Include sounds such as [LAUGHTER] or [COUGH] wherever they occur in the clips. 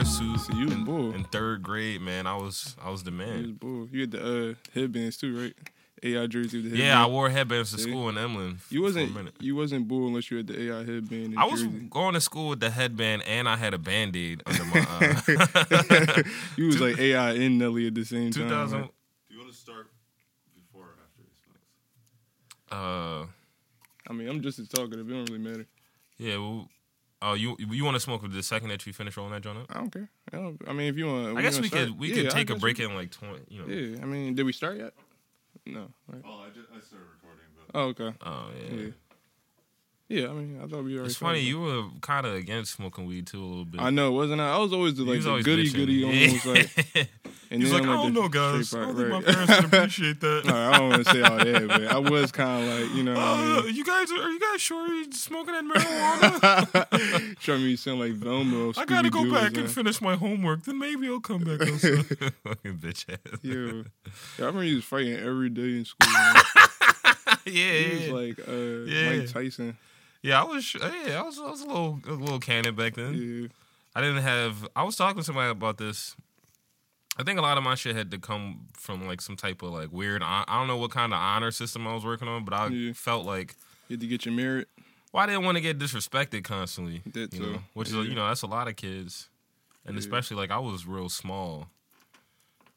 in third grade, man, I was I was the You was bull. You had the uh, headbands too, right? AI jersey with the Yeah, I wore headbands to See? school in Emlen. You wasn't minute. you wasn't bull unless you had the AI headband. And I was jersey. going to school with the headband and I had a band aid under my uh, [LAUGHS] you was [LAUGHS] like AI and Nelly at the same time. 2000 right? Do you want to start before or after this next? uh I mean, I'm just as talkative. It don't really matter. yeah, well, oh you you want to smoke with the second that you finish rolling that joint up? I don't care. I, don't, I mean, if you want, I guess we could we could take a break in. in like 20, you know. Yeah, I mean, did we start yet? No. Right. Oh, I, just, I started recording, but Oh, okay. Oh yeah. Yeah. Yeah, I mean, I thought we already. It's funny you were kind of against smoking weed too a little bit. I know, wasn't I? I was always the like the always goody bitching. goody, almost like. [LAUGHS] And He's then like, I'm I don't know, guys. straight [LAUGHS] I don't think my parents would appreciate that. No, I don't want to say all that, but I was kind of like, you know, what I Uh, mean? you guys are, are you guys sure you're smoking that marijuana? [LAUGHS] trying me sound like Velma. I gotta go back and finish my homework. Then maybe I'll come back. Fucking bitch ass. Yeah. yeah, I remember he was fighting every day in school. Yeah, He yeah, was like uh, Yeah. Mike Tyson. Yeah. I was, yeah, I was, I was a little, a little candid back then. Yeah, I didn't have. I was talking to somebody about this. I think a lot of my shit had to come from like some type of like weird. I I don't know what kind of honor system I was working on, but I Yeah. felt like you had to get your merit. well, I didn't want to get disrespected constantly. That you too. know, which Yeah. is you know that's a lot of kids, and Yeah. especially like I was real small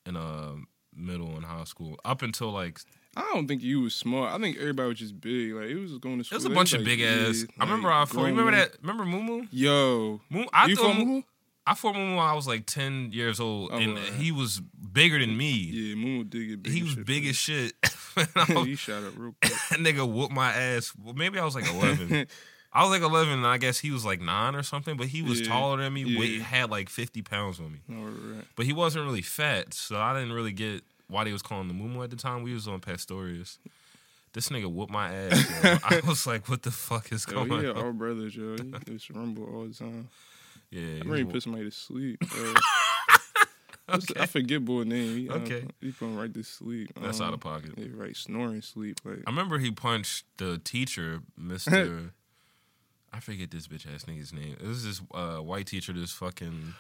in uh middle and high school up until like I don't think you was smart. I think everybody was just big. Like it was going to school. it was a they bunch of like, big ass. I remember like, I fought, remember that remember Mumu. Yo, Mumu I you from Mumu, Moo? I fought Mumu when I was like ten years old, Oh, and wow. he was bigger than me. Yeah, Moo did get big. he as was shit, big man. as shit. [LAUGHS] [LAUGHS] he shot up real [LAUGHS] quick. nigga whooped my ass. Well, maybe I was like eleven. I was like eleven, and I guess he was like nine or something. But he was Yeah, taller than me. yeah. Weight had like fifty pounds on me. All right. But he wasn't really fat, so I didn't really get why they was calling the Mumu at the time. We was on Pastorius. This nigga whooped my ass. yo. [LAUGHS] I was like, "What the fuck is Yo, going on?" our brothers, yo. He [LAUGHS] used to rumble all the time. Yeah, I he remember was he whoop- put somebody to sleep. What's [LAUGHS] the- I forget boy name. He, uh, Okay. he put him right to sleep. That's um, out of pocket. Yeah, right, snoring sleep. Like I remember he punched the teacher, Mister. I forget this bitch ass nigga's name. It was this uh, white teacher, this fucking,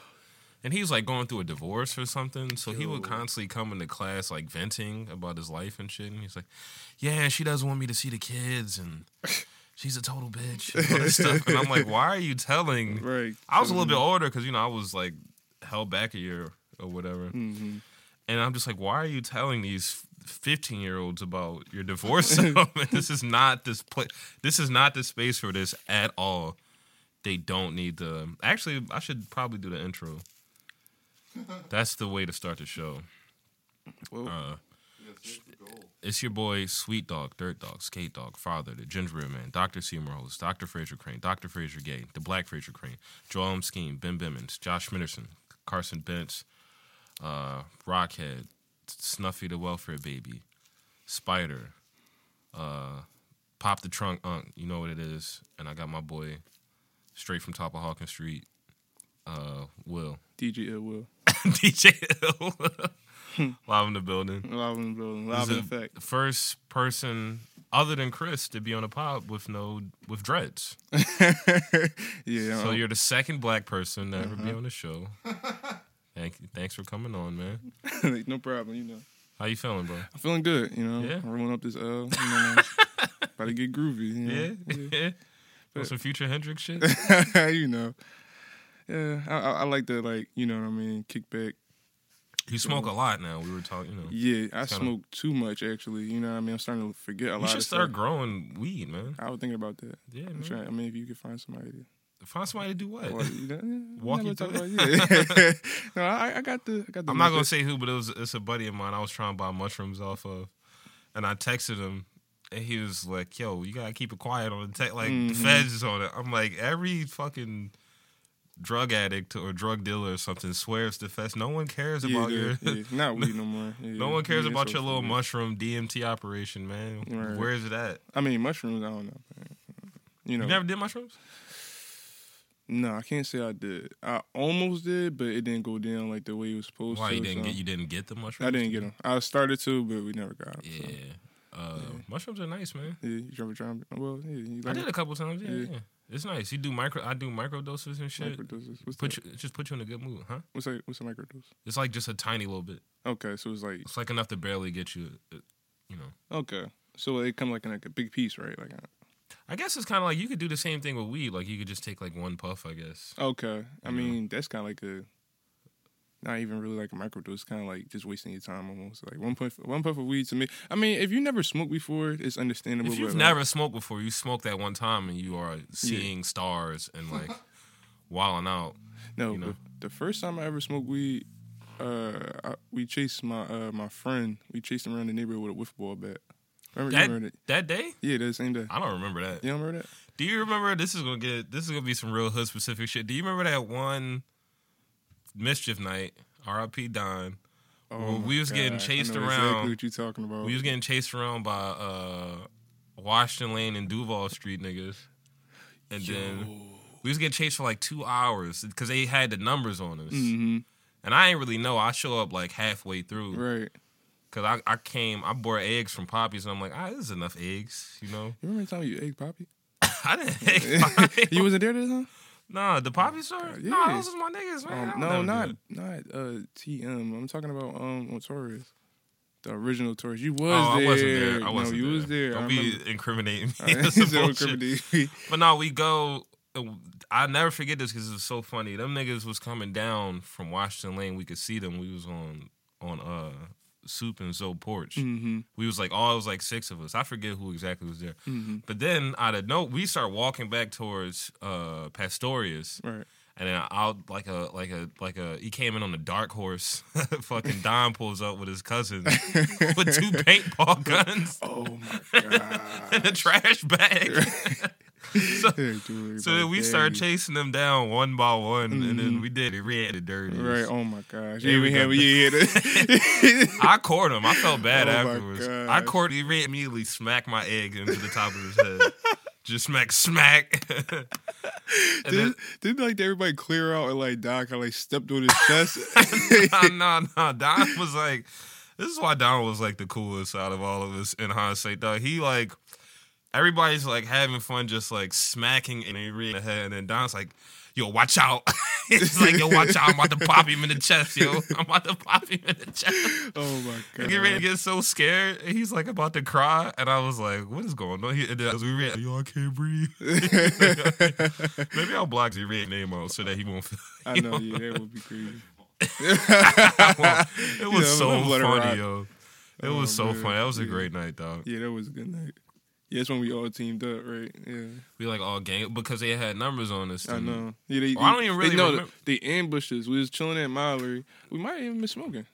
and he was like going through a divorce or something. So he would constantly come into class like venting about his life and shit. And he's like, "Yeah, she doesn't want me to see the kids, and [LAUGHS] she's a total bitch." And, all this stuff. and I'm like, "Why are you telling?" [LAUGHS] right. I was a little bit older because you know I was like held back a year or whatever. hmm And I'm just like, why are you telling these 15 year olds about your divorce? [LAUGHS] this is not this place. This is not the space for this at all. They don't need the. Actually, I should probably do the intro. That's the way to start the show. Well, Uh, yeah, it's the it's your boy, Sweet Dog, Dirt Dog, Skate Dog, Father, the Gingerbread Man, Dr. Seymour Host, Dr. Frasier Crane, Dr. Frasier Gay, the Black Frasier Crane, Joel M. Scheme, Ben Bimmons, Josh Schmitterson, Carson Bentz, uh, Rockhead, Snuffy the Welfare Baby, Spider, uh, Pop the Trunk Unk, you know what it is. And I got my boy, straight from top of Hawkins Street, uh, Will. DJ Will. [LAUGHS] DJ Ill. Live in the building. Live in the building. Live in the effect. First person other than Chris to be on a pod with no with dreads. [LAUGHS] yeah. So you're the second black person to ever be Uh-huh. on the show. [LAUGHS] Thank you. Thanks for coming on, man. no problem. You know, How you feeling, bro? I'm feeling good. You know, Yeah? rolling up this L. You know, about to get groovy. You know? Yeah. Yeah. Want some future Hendrix shit? yeah. you know. Yeah, I, I, I like to like you know what I mean. Kick back. You smoke a lot now. We were talking, you know. Yeah, I smoke too much actually. You know what I mean. I'm starting to forget a You lot. You should of start stuff. growing weed, man. I was thinking about that. Yeah, I'm man. trying, I mean, if you could find somebody to Find somebody to do what? Well, you know, yeah, [LAUGHS] Walk I'm you through about- yeah. [LAUGHS] [LAUGHS] no, I, I got the. I got the I'm not gonna say who, but it was it's a buddy of mine. I was trying to buy mushrooms off of, and I texted him, and he was like, "Yo, you gotta keep it quiet on the text. Like the Mhm. feds is on it." I'm like, every fucking drug addict or drug dealer or something swears to feds. No one cares Yeah, about yeah, your. yeah. not weed [LAUGHS] no more. Yeah, No one cares yeah, about so your little yeah. mushroom DMT operation, man. Right. Where is it at? I mean, mushrooms. I don't know. Man. You know, You never did mushrooms? no, I can't say I did. I almost did, but it didn't go down like the way it was supposed Why to. you didn't so- get you didn't get the mushrooms? I didn't get them. I started to, but we never got them. Yeah. So. Uh, Mushrooms are nice, man. Yeah, you ever try 'em? Well, yeah, you I like did a couple times. Yeah, Yeah. yeah. It's nice. You do micro. I do micro doses and shit. Microdoses. What's Put that? you, just put you in a good mood, huh? What's a What's a microdose? It's like just a tiny little bit. Okay, so it's like It's like enough to barely get you. uh, You know. okay, so it come like in like a big piece, right? Like uh, I guess it's kind of like you could do the same thing with weed. Like you could just take like one puff. I guess. okay. I mean, that's kind of like a not even really like a microdose. Kind of like just wasting your time almost. Like one puff, one puff of weed to me. I mean, if you never smoked before, it's understandable. If you've but, like, never smoked before, you smoke that one time and you are seeing stars and [LAUGHS] like wilding out. No, you know? the, first time I ever smoked weed, uh, I, we chased my uh, my friend. We chased him around the neighborhood with a whiff ball bat. Remember, you That remember that? that day, Yeah, that same day. I don't remember that. You don't remember that? Do you remember? This is gonna get. This is gonna be some real hood specific shit. Do you remember that one mischief night? R.I.P. Don. Well, we was getting God. I chased around. Exactly what you talking about? We was getting chased around by uh, Washington Lane and Duval Street niggas, and then we was getting chased for like two hours because they had the numbers on us. hmm And I ain't really know. I show up like halfway through Right. because I, I came, I bought eggs from Poppy's, and I'm like, ah, this is enough eggs, you know. You remember the time you egg Poppy? [LAUGHS] I didn't [LAUGHS] egg Poppy. you wasn't there this time? Nah, the Poppy store? yeah. No, those is my niggas, man. Um, no, not not uh, TM. I'm talking about um on Torres, the original Torres. You was. Oh, there. I wasn't there. I wasn't no, you there. was there. Don't I be remember. incriminating me. [LAUGHS] Alright, That's [LAUGHS] some so bullshit. incriminating. [LAUGHS] But no, we go. I never forget this because it's so funny. Them niggas was coming down from Washington Lane. We could see them. We was on on uh Soup and Zoe porch. hmm We was like, oh, it was like six of us. I forget who exactly was there. hmm But then out of no, we start walking back towards uh Pastorius, Right. and then out like a like a like a he came in on a dark horse. [LAUGHS] Fucking Don pulls up with his cousin [LAUGHS] with two paintball guns Oh my god. [LAUGHS] and a trash bag. So, [LAUGHS] so then we started chasing them down one by one, and then we did it red and dirty. Mm-hmm. Right. Oh my gosh. Yeah, You we even had you hit it. [LAUGHS] I caught him. I felt [LAUGHS] bad Oh, afterwards. I caught he ran- immediately smacked my egg into the top of his head. Just smack, smack. and then, Did, did like everybody clear out and like Doc I like stepped on his chest? nah, nah, nah. Don was like, this is why Don was like the coolest out of all of us in hindsight, dog. He like, everybody's like having fun, just like smacking and in the head, and then Don's like, yo, watch out. [LAUGHS] He's like, yo, watch out. I'm about to pop him in the chest, yo. [LAUGHS] I'm about to pop him in the chest. oh my god. He ready to get so scared. and He's like about to cry, and I was like, "What is going on?" He, and then we read, "Yo, I can't breathe." [LAUGHS] Maybe I'll block the red name out so that he won't. Feel, I know. Yeah, that would be crazy. it was Yeah, so I'm gonna let it funny, yo. It Oh, was so man. funny. That was a great night, dog. Yeah, that was a good night. Yeah, that's when we all teamed up, right? Yeah, We like all gang because they had numbers on us. I know. Yeah, they, Oh, I don't even they, really no, remember- they ambushed us. We was chilling at Mallery. We might have even been smoking.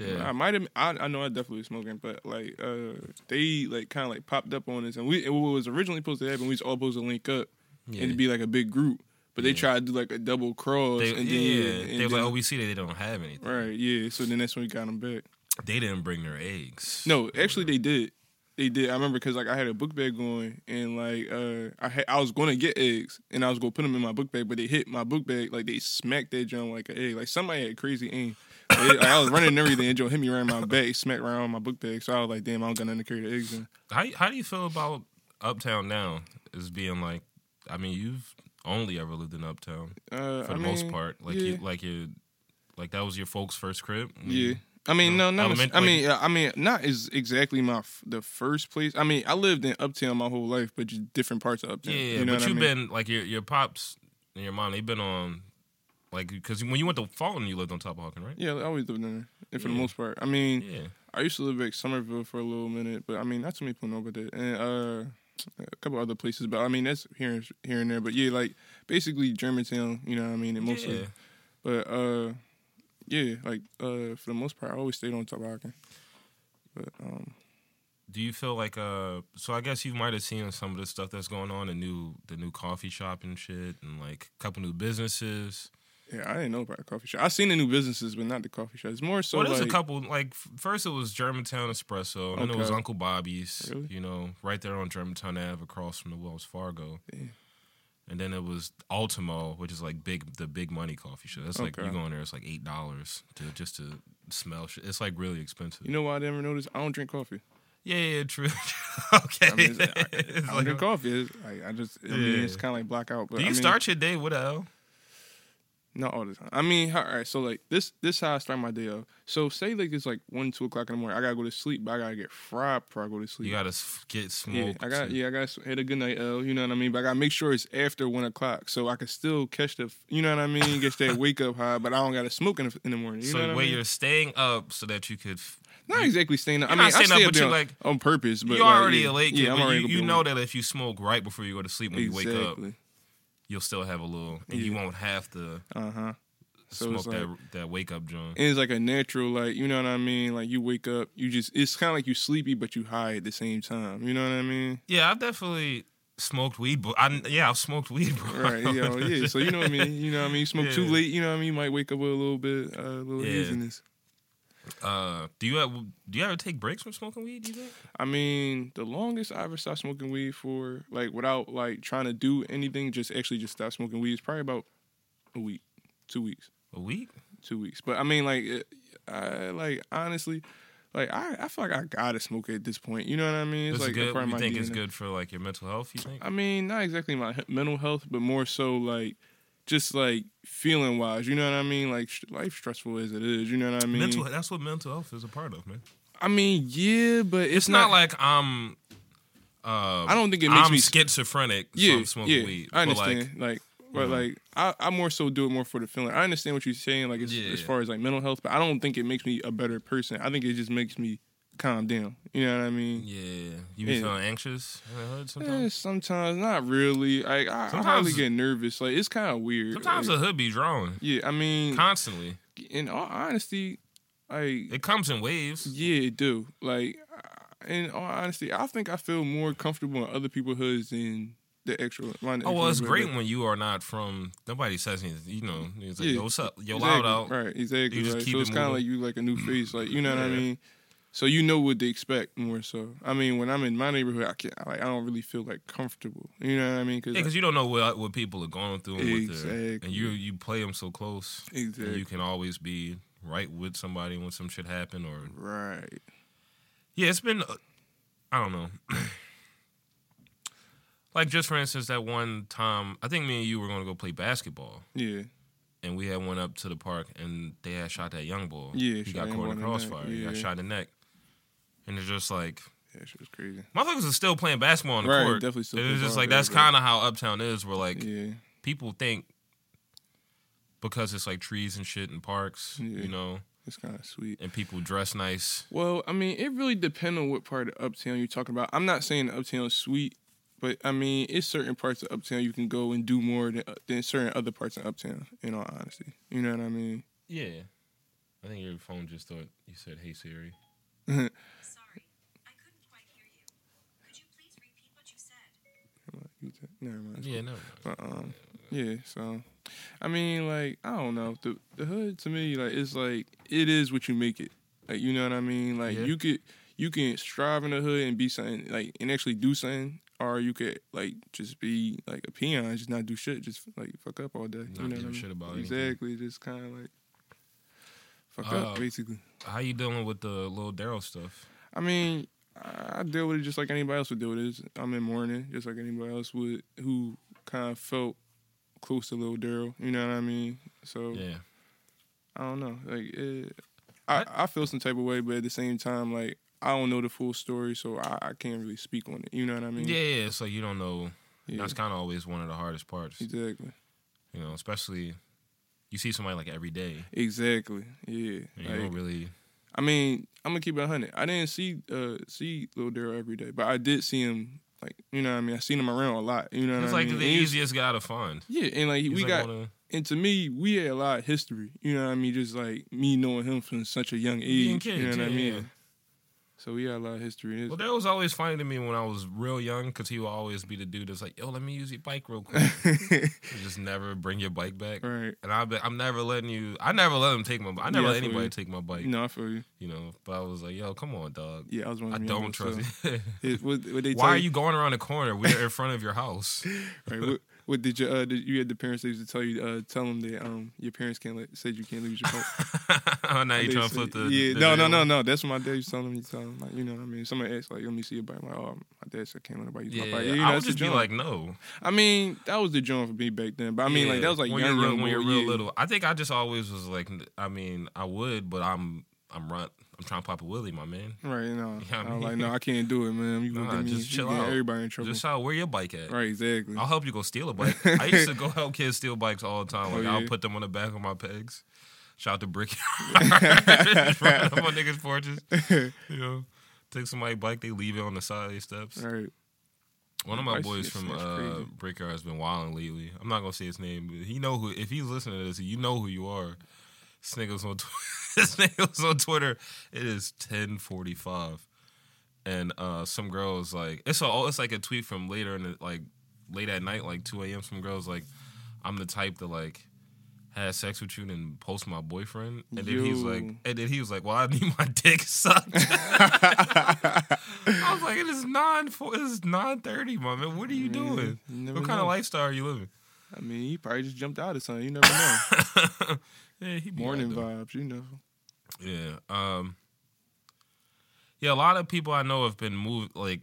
Yeah. I might have. I, I know I definitely was smoking, but like uh, they like kind of like popped up on us, and we it was originally supposed to happen. We was all supposed to link up yeah. and be like a big group, but they Yeah. tried to do like a double cross, They, and then yeah, and they were like, "Oh, we see that they don't have anything." right, yeah. So then that's when we got them back. They didn't bring their eggs. No, actually they did. They did. I remember because like I had a book bag going, and like uh, I had I was going to get eggs, and I was going to put them in my book bag, but they hit my book bag like they smacked that junk like an egg. Like somebody had crazy aim. Like, it- like, I was running and everything, and Joe hit me around my back, smacked around my book bag. So I was like, damn, I don't got nothing to carry the eggs in. How how do you feel about Uptown now? As being like, I mean, you've only ever lived in Uptown Uh, for I the most part. Like yeah. you, like you, like that was your folks' first crib. Yeah. I mean, no, No, I mean, I mean, not is exactly my f- the first place. I mean, I lived in Uptown my whole life, but just different parts of Uptown. Yeah, you know but you've I mean? been like your your pops and your mom. They've been on like because when you went to Fulton, you lived on top of Hawking, right? Yeah, I always lived in there. For the most part, I mean, Yeah, I used to live at Somerville for a little minute, but I mean, not too many people know about that, and uh, a couple other places. But I mean, that's here here and there. But yeah, like basically Germantown. You know what I mean? And mostly, yeah. but uh, yeah, like uh, for the most part, I always stayed on top of Hawking. But um, Do you feel like uh? So I guess you might have seen some of the stuff that's going on the new the new coffee shop and shit, and like a couple new businesses. yeah, I didn't know about the coffee shop. I seen the new businesses, but not the coffee shop. It's more so well, there's like a couple. Like first, it was Germantown Espresso, and then it was Uncle Bobby's. Really? You know, right there on Germantown Ave, across from the Wells Fargo. Yeah. And then it was Ultimo, which is like big, the big money coffee shop. That's like Okay. you go in there, it's like eight dollars to just to smell shit. It's like really expensive. You know why I never noticed? I don't drink coffee. Yeah, yeah, true. [LAUGHS] okay. I mean, it's, I, [LAUGHS] It's I like- drink coffee. It's, like, I just, I mean, Yeah. it's kind of like blackout. But do you I mean, start your day with a L? Not all the time. I mean, all right. So like this, this is how I start my day off. So say like it's like one, two o'clock in the morning. I gotta go to sleep, but I gotta get fried before I go to sleep. You gotta get yeah, smoked. I got yeah, I got hit a good night L. You know what I mean? But I gotta make sure it's after one o'clock, so I can still catch the, you know what I mean? Get that [LAUGHS] wake up high, but I don't gotta smoke in the, in the morning. You so know where I mean? you're staying up so that you could. not exactly staying up. I mean, not I staying up, but on- like- on purpose. But You're like, already yeah, awake, Yeah, I'm but already you, you know that if you smoke right before you go to sleep when you wake up, exactly. You'll still have a little, and you won't have to Uh huh. So smoke like, that that wake up joint. And it's like a natural, like you know what I mean. Like you wake up, you just it's kind of like you sleepy, but you high at the same time. You know what I mean? Yeah, I've definitely smoked weed, but I yeah, I've smoked weed, bro. Right? Yeah, yeah. So you know what I mean. You know what I mean. You smoke too [LAUGHS] late. You know what I mean. You might wake up with a little bit, uh, a little Yeah. haziness. Uh, do you have, do you ever take breaks from smoking weed? Do you think? I mean, the longest I ever stopped smoking weed for, like, without like trying to do anything, just actually just stop smoking weed is probably about a week, two weeks, A week? two weeks. But I mean, like, it, I like honestly. Like I, I feel like I gotta smoke at this point. You know what I mean? It's like a good. You think it's good for like your mental health? You think? I mean, not exactly my mental health, but more so like just like feeling wise. You know what I mean? Like life stressful as it is. You know what I mean? mental. That's what mental health is a part of, man. I mean, yeah, but it's, It's not, like I'm. Uh, I don't think it makes I'm me. schizophrenic. so yeah, I'm smoking yeah. weed. I But, like, understand. Like, but Mhm. like I, I more so do it more for the feeling. I understand what you're saying. Like as, Yeah. as far as like mental health, but I don't think it makes me a better person. I think it just makes me calm down. You know what I mean? yeah, you be Yeah. feeling anxious in the hood Eh, sometimes. sometimes not really. Like I, I Sometimes- hardly get nervous. Like it's kind of weird. Sometimes like, the hood be drawn yeah. I mean, constantly. in all honesty, like It comes in waves. Yeah, it do. Like, in all honesty, I think I feel more comfortable in other people's hoods than the actual. My Oh well, it's great hood. when you are not from. Nobody says anything. You know, it's like, Yeah. yo, what's up? Yo, Exactly. loud out. Right, exactly. You just right. keep So it it's kind of like you like a new face, like you know what I mean. So you know what they expect more. So I mean, when I'm in my neighborhood, I can't. Like I don't really feel like comfortable. You know what I mean? Cause Yeah, because you don't know what what people are going through, and, what and you you play them so close, exactly you can always be right with somebody when some shit happen, or right. yeah, it's been. uh, I don't know. [LAUGHS] like just for instance, that one time, I think me and you were going to go play basketball, Yeah, and we had went up to the park, and they had shot that young boy. Yeah, he got caught in in the the neck, crossfire. He got shot in the neck, and it's just like yeah, shit was crazy. motherfuckers are still playing basketball on the Right, court. definitely still It's just like that's kind of how Uptown is. Where like Yeah, people think because it's like trees and shit and parks, Yeah. you know, it's kind of sweet. and people dress nice. Well, I mean, it really depends on what part of Uptown you're talking about. I'm not saying Uptown is sweet, but I mean, it's certain parts of Uptown you can go and do more than, than certain other parts of Uptown. In all honesty, you know what I mean? Yeah, I think your phone just thought you said, "Hey Siri." [LAUGHS] Sorry, I couldn't quite hear you. Could you please repeat what you said? Never mind. Yeah, no. But um, yeah. So, I mean, like, I don't know. The the hood to me, like, it's like it is what you make it. Like, you know what I mean? Like, Yeah. you could you can strive in the hood and be something like and actually do something, or you could like just be like a peon, and just not do shit, just like fuck up all day. Not you know give what a I mean? shit about anything. exactly. Just kind of like fuck Uh, up, basically. How you dealing with the little Daryl stuff? I mean, I deal with it just like anybody else would deal with it. I'm in mourning, just like anybody else would, who kind of felt close to Lil Daryl. You know what I mean? So Yeah, I don't know. Like, it, I I feel some type of way, but at the same time, like I don't know the full story, so I, I can't really speak on it. You know what I mean? yeah, yeah. So you don't know. Yeah, That's kind of always one of the hardest parts. exactly, You know, especially you see somebody like every day, exactly. Yeah. and you don't really. I mean, I'm gonna keep it hundred. I didn't see uh see Lil Daryl every day, but I did see him. Like, you know what I mean? I seen him around a lot. You know what It's I like mean? the And easiest guy to find. Yeah, and like He's we like got and to me, we had a lot of history. You know what I mean? Just like me knowing him from such a young age. kids, you know what I mean? yeah. So we had a lot of history. It's- Well, that was always funny to me when I was real young because he would always be the dude that's like, "Yo, let me use your bike real quick." [LAUGHS] Just never bring your bike back. right. And I, I'm never letting you. I never let him take my. I never Yeah, I let anybody you. take my bike. No, I feel you. You know, but I was like, "Yo, come on, dog. Yeah, I was I don't trust [LAUGHS] you. so- It- what, what Why are you going around the corner? We're in front of your house. [LAUGHS] Right, what, What did you? Uh, did you had the parents that used to tell you? Uh, tell them that um your parents can't let said you can't lose your phone. [LAUGHS] oh, now you trying to flip the yeah. the no, no, no, no. That's what my dad used to tell them. He tell them like you know what I mean. Somebody asked like, let me see your bike. I'm like, oh, my dad said can't let nobody use Yeah, my bike. Yeah, you know, I would just be like, no. I mean, that was the joint for me back then. But I mean, like that was like when young, you're real, young when you're real yeah. little. I think I just always was like, I mean, I would, but I'm I'm run. I'm trying to pop a willie, my man. Right, no. [LAUGHS] Yeah, I I mean- like, no, I can't do it, man. You Nah, me, just chill out. everybody in trouble. Just out where your bike at. right, exactly. I'll help you go steal a bike. [LAUGHS] I used to go help kids steal bikes all the time. Like Oh, I'll put them on the back of my pegs. Shout out to Brick. [LAUGHS] Run up on niggas' porches. You know, take somebody's bike, they leave it on the side of their steps. right. One of my boys from uh. Brickyard has been wilding lately. I'm not gonna say his name, but he know who. If he's listening to this, you know who you are. This nigga's on. Tw- this nigga's on Twitter. It is 10:45, and uh, some girls like it's a. It's like a tweet from later in the like late at night, like 2 a.m. Some girls like, I'm the type to like have sex with you and then post my boyfriend, and then he's Yo. like, and then he was like, well, I need my [LAUGHS] dick sucked. [LAUGHS] I was like, it is nine four. It is nine thirty, my man. What are you doing? you What kind know. of lifestyle are you living? I mean, he probably just jumped out of something. You never know. [LAUGHS] yeah, he Morning vibes, you know. Yeah. Um. Yeah, a lot of people I know have been moved. Like,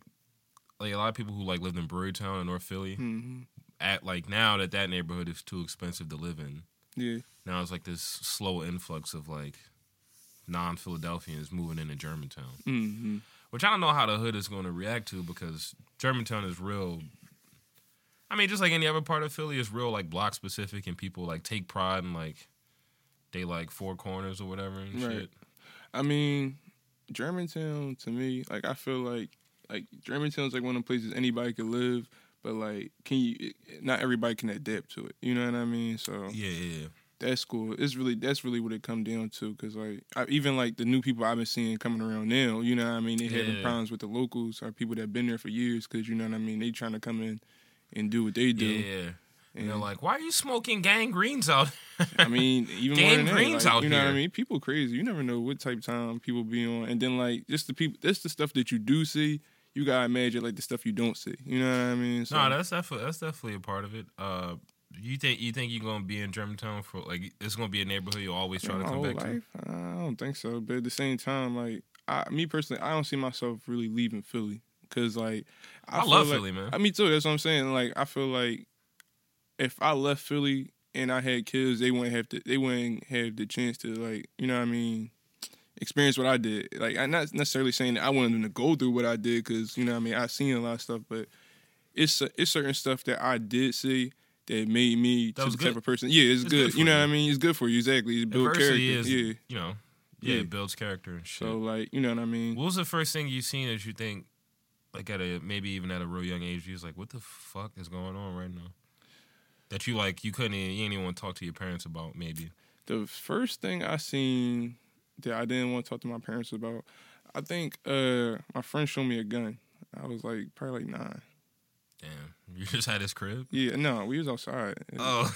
like a lot of people who like lived in Brewerytown in North Philly. hmm At like now that that neighborhood is too expensive to live in. Yeah. Now it's like this slow influx of like non-Philadelphians moving into Germantown. hmm which I don't know how the hood is going to react to because Germantown is real. I mean, just like any other part of Philly, is real like block specific, and people like take pride in like they like four corners or whatever and Right. shit. I mean, Germantown to me, like I feel like like Germantown's like one of the places anybody could live, but like can you not everybody can adapt to it. You know what I mean? So Yeah, yeah, yeah. that's cool. It's really that's really what it come down to because like I, even like the new people I've been seeing coming around now, you know what I mean? They having problems with the locals or people that have been there for years because you know what I mean. They trying to come in and do what they do. Yeah. And they're like, "Why are you smoking gang greens out?" I [LAUGHS] mean, even more Gang than that, Green's like, out you know what I mean. People crazy. You never know what type of time people be on, and then like just the people. That's the stuff that you do see. You gotta imagine like the stuff you don't see. You know what I mean? So, no, that's definitely that's definitely a part of it. Uh, you think you think you're gonna be in Germantown for like it's gonna be a neighborhood you always try to come back to? I don't think so. But at the same time, like I, me personally, I don't see myself really leaving Philly because like I, feel love like- Philly, man. I me too. That's what I'm saying. Like I feel like if I left Philly and I had kids, they wouldn't have to. They wouldn't have the chance to like you know what I mean. Experience what I did. Like I'm not necessarily saying that I wanted them to go through what I did because you know what I mean. I seen a lot of stuff, but it's it's certain stuff that I did see that made me That to was the type of person. Yeah, it's, It's good. good you know you. what I mean. It's good for you. Exactly. It build character. Is, yeah. you know, yeah, Yeah. it builds character and shit. So like you know what I mean. What was the first thing you seen that you think, like at a maybe even at a real young age, you was like, what the fuck is going on right now? That you like you couldn't you didn't even want to talk to your parents about maybe. the first thing I seen that I didn't want to talk to my parents about, I think uh my friend showed me a gun. I was like probably like nine. Damn, you just had his crib. Yeah, no, we was outside. [LAUGHS] Oh,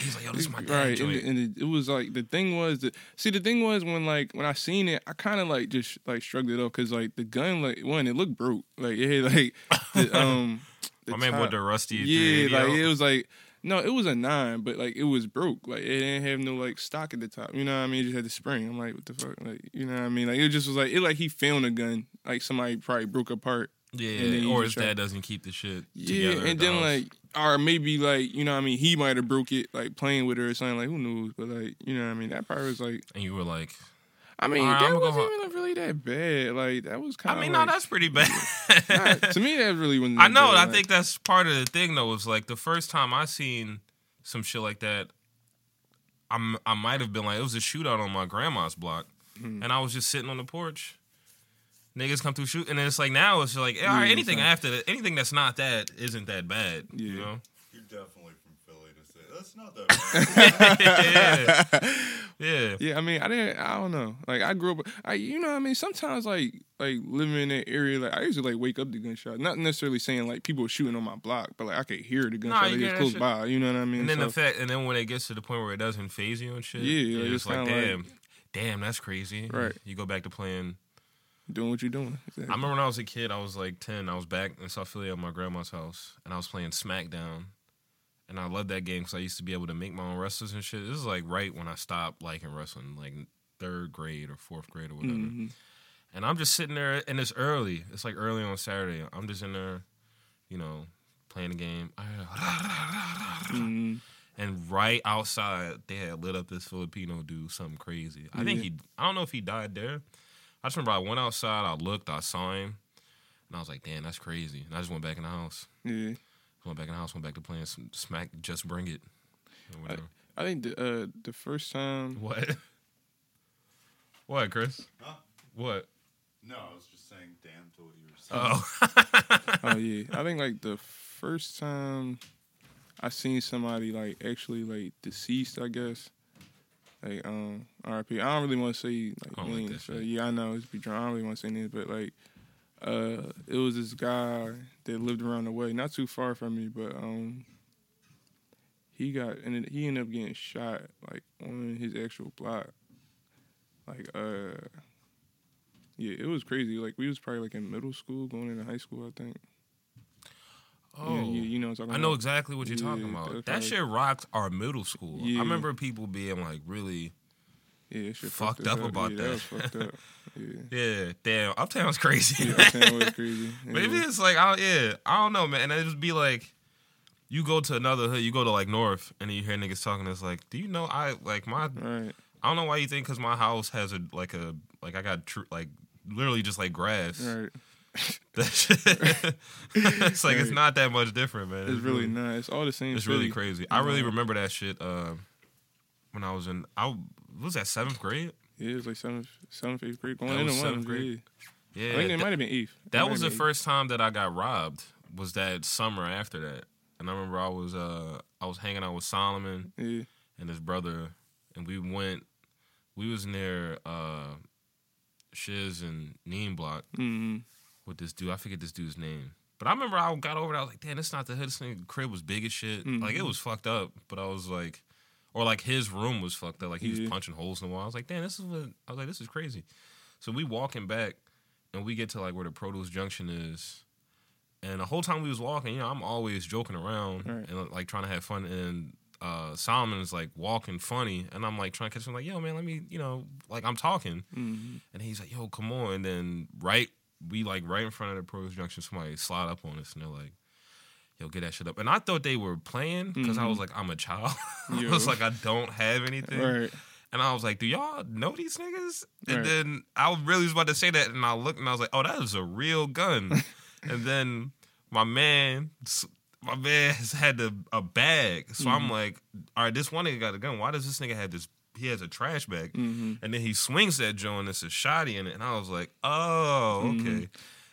he's like, yo, this is my dad right, and, and it, it was like the thing was that see the thing was when like when I seen it, I kind of like just like shrugged it off because like the gun like one it looked broke like it had like the, [LAUGHS] um the my man top- bought the rusty. yeah like out. it was like no it was a nine but like it was broke like it didn't have no like stock at the top you know what I mean it just had the spring I'm like what the fuck like you know what I mean like it just was like it like he found a gun like somebody probably broke apart yeah, or his dad doesn't keep the shit. yeah, and then house. like, or maybe like, you know, what I mean, he might have broke it like playing with her or something. Like, who knows? But like, you know, what I mean, that part was like, and you were like, I mean, right, that wasn't even really that bad. Like, that was kind of I mean, like, no, that's pretty bad. not- to me, that really wasn't. I know. bad, I like- think that's part of the thing, though. Was like the first time I seen some shit like that. I'm I might have been like it was a shootout on my grandma's block, Hmm. and I was just sitting on the porch. Niggas come through shoot, and then it's like now it's like all right, Yeah, anything after that, anything that's not that isn't that bad. You know? You're definitely from Philly to say that's not that bad. yeah, yeah. Yeah, I mean, I didn't. I don't know. Like, I grew up. I, you know, what I mean, sometimes like, like living in that area, like I used to like wake up to gunshots. Not necessarily saying like people shooting on my block, but like I could hear the gunshot you like, get it's close shit. by. You know what I mean? And then So- the fact, and then when it gets to the point where it doesn't phase you and shit, Yeah, you're like, just it's like, kinda like- damn, damn, that's crazy. Right. You go back to playing. doing what you're doing. Exactly. I remember when I was a kid, I was like ten. I was back in South Philly at my grandma's house, and I was playing SmackDown. And I love that game because I used to be able to make my own wrestlers and shit. This is like right when I stopped liking wrestling, like third grade or fourth grade or whatever. Mhm. And I'm just sitting there, and it's early. It's like early on Saturday. I'm just in there, you know, playing the game. [SIGHS] Mhm. And right outside, they had lit up this Filipino dude, something crazy. I think Yeah. he, I don't know if he died there. I just remember I went outside, I looked, I saw him, and I was like, damn, that's crazy. And I just went back in the house. Yeah. Went back in the house, went back to playing some Smack, Just Bring It. Or whatever. I think the uh, the first time what? [LAUGHS] what, Chris? Huh? What? No, I was just saying damn to what you were saying. Oh. [LAUGHS] oh yeah, I think like the first time I seen somebody like actually like deceased, I guess. Like um RP. I don't really want to say like, I don't like names. that so, yeah, I know it's be drunk. I don't really want to say names, but like uh it was this guy that lived around the way, not too far from me, but um he got and he ended up getting shot like on his actual block. Like uh yeah, it was crazy. Like we was probably like in middle school, going into high school, I think. oh. Yeah, you, you know what I'm talking I know about. exactly what you're talking about. that's That shit rocked our middle school. Yeah. I remember people being like really, Yeah, fucked fucked up about yeah, that. That fucked up. Yeah, [LAUGHS] yeah, damn, Uptown's crazy. yeah Uptown was [LAUGHS] crazy. Maybe it's like, I, yeah, I don't know, man. And it just be like, you go to another hood, you go to like North, and you hear niggas talking. It's like, do you know I like my? right. I don't know why you think because my house has a like a like I got tr- like literally just like grass. Right. [LAUGHS] That shit- it's like it's not that much different, man. It's really not. It's all the same. It's really city. crazy. I really remember that shit uh, when I was in. I what was that seventh grade. Yeah, it was like seventh, seventh, eighth grade. Going into seventh grade? Yeah. Yeah, I think it might have been eighth. It That was the been first time that I got robbed. Was that summer after that? And I remember I was uh I was hanging out with Solomon. Yeah. and his brother, and we went. We was near uh Shiz and Neem Block Mm-hmm. with this dude. I forget this dude's name. But I remember I got over there. I was like, damn, this not the hood. This nigga crib was big as shit. Like it Mhm. was fucked up. But I was like, or like his room was fucked up. Like he was punching holes in the wall. I was like, damn, this is what. I was like, this is crazy. So we walking back, and we get to like where the Produce Junction is. And the whole time we was walking, you know, I'm always joking around Right. and like trying to have fun. And uh, Solomon is like walking funny, and I'm like trying to catch him. Like, yo, man, let me, you know, like I'm talking. Mm-hmm. And he's like, yo, come on. And then right, we like right in front of the Produce Junction, somebody slide up on us and they're like, yo, get that shit up. And I thought they were playing because I was mm-hmm. like, I'm a child. [LAUGHS] I was like, I don't have anything. Right. And I was like, do y'all know these niggas? And Right. then I really was about to say that. And I looked and I was like, oh, that is a real gun. [LAUGHS] and then my man, my man has had a, a bag. So I'm mm-hmm. like, all right, this one nigga got a gun. Why does this nigga have this? He has a trash bag. Mm-hmm. And then he swings that joint and it's a shotty in it. And I was like, oh, okay. Mm-hmm.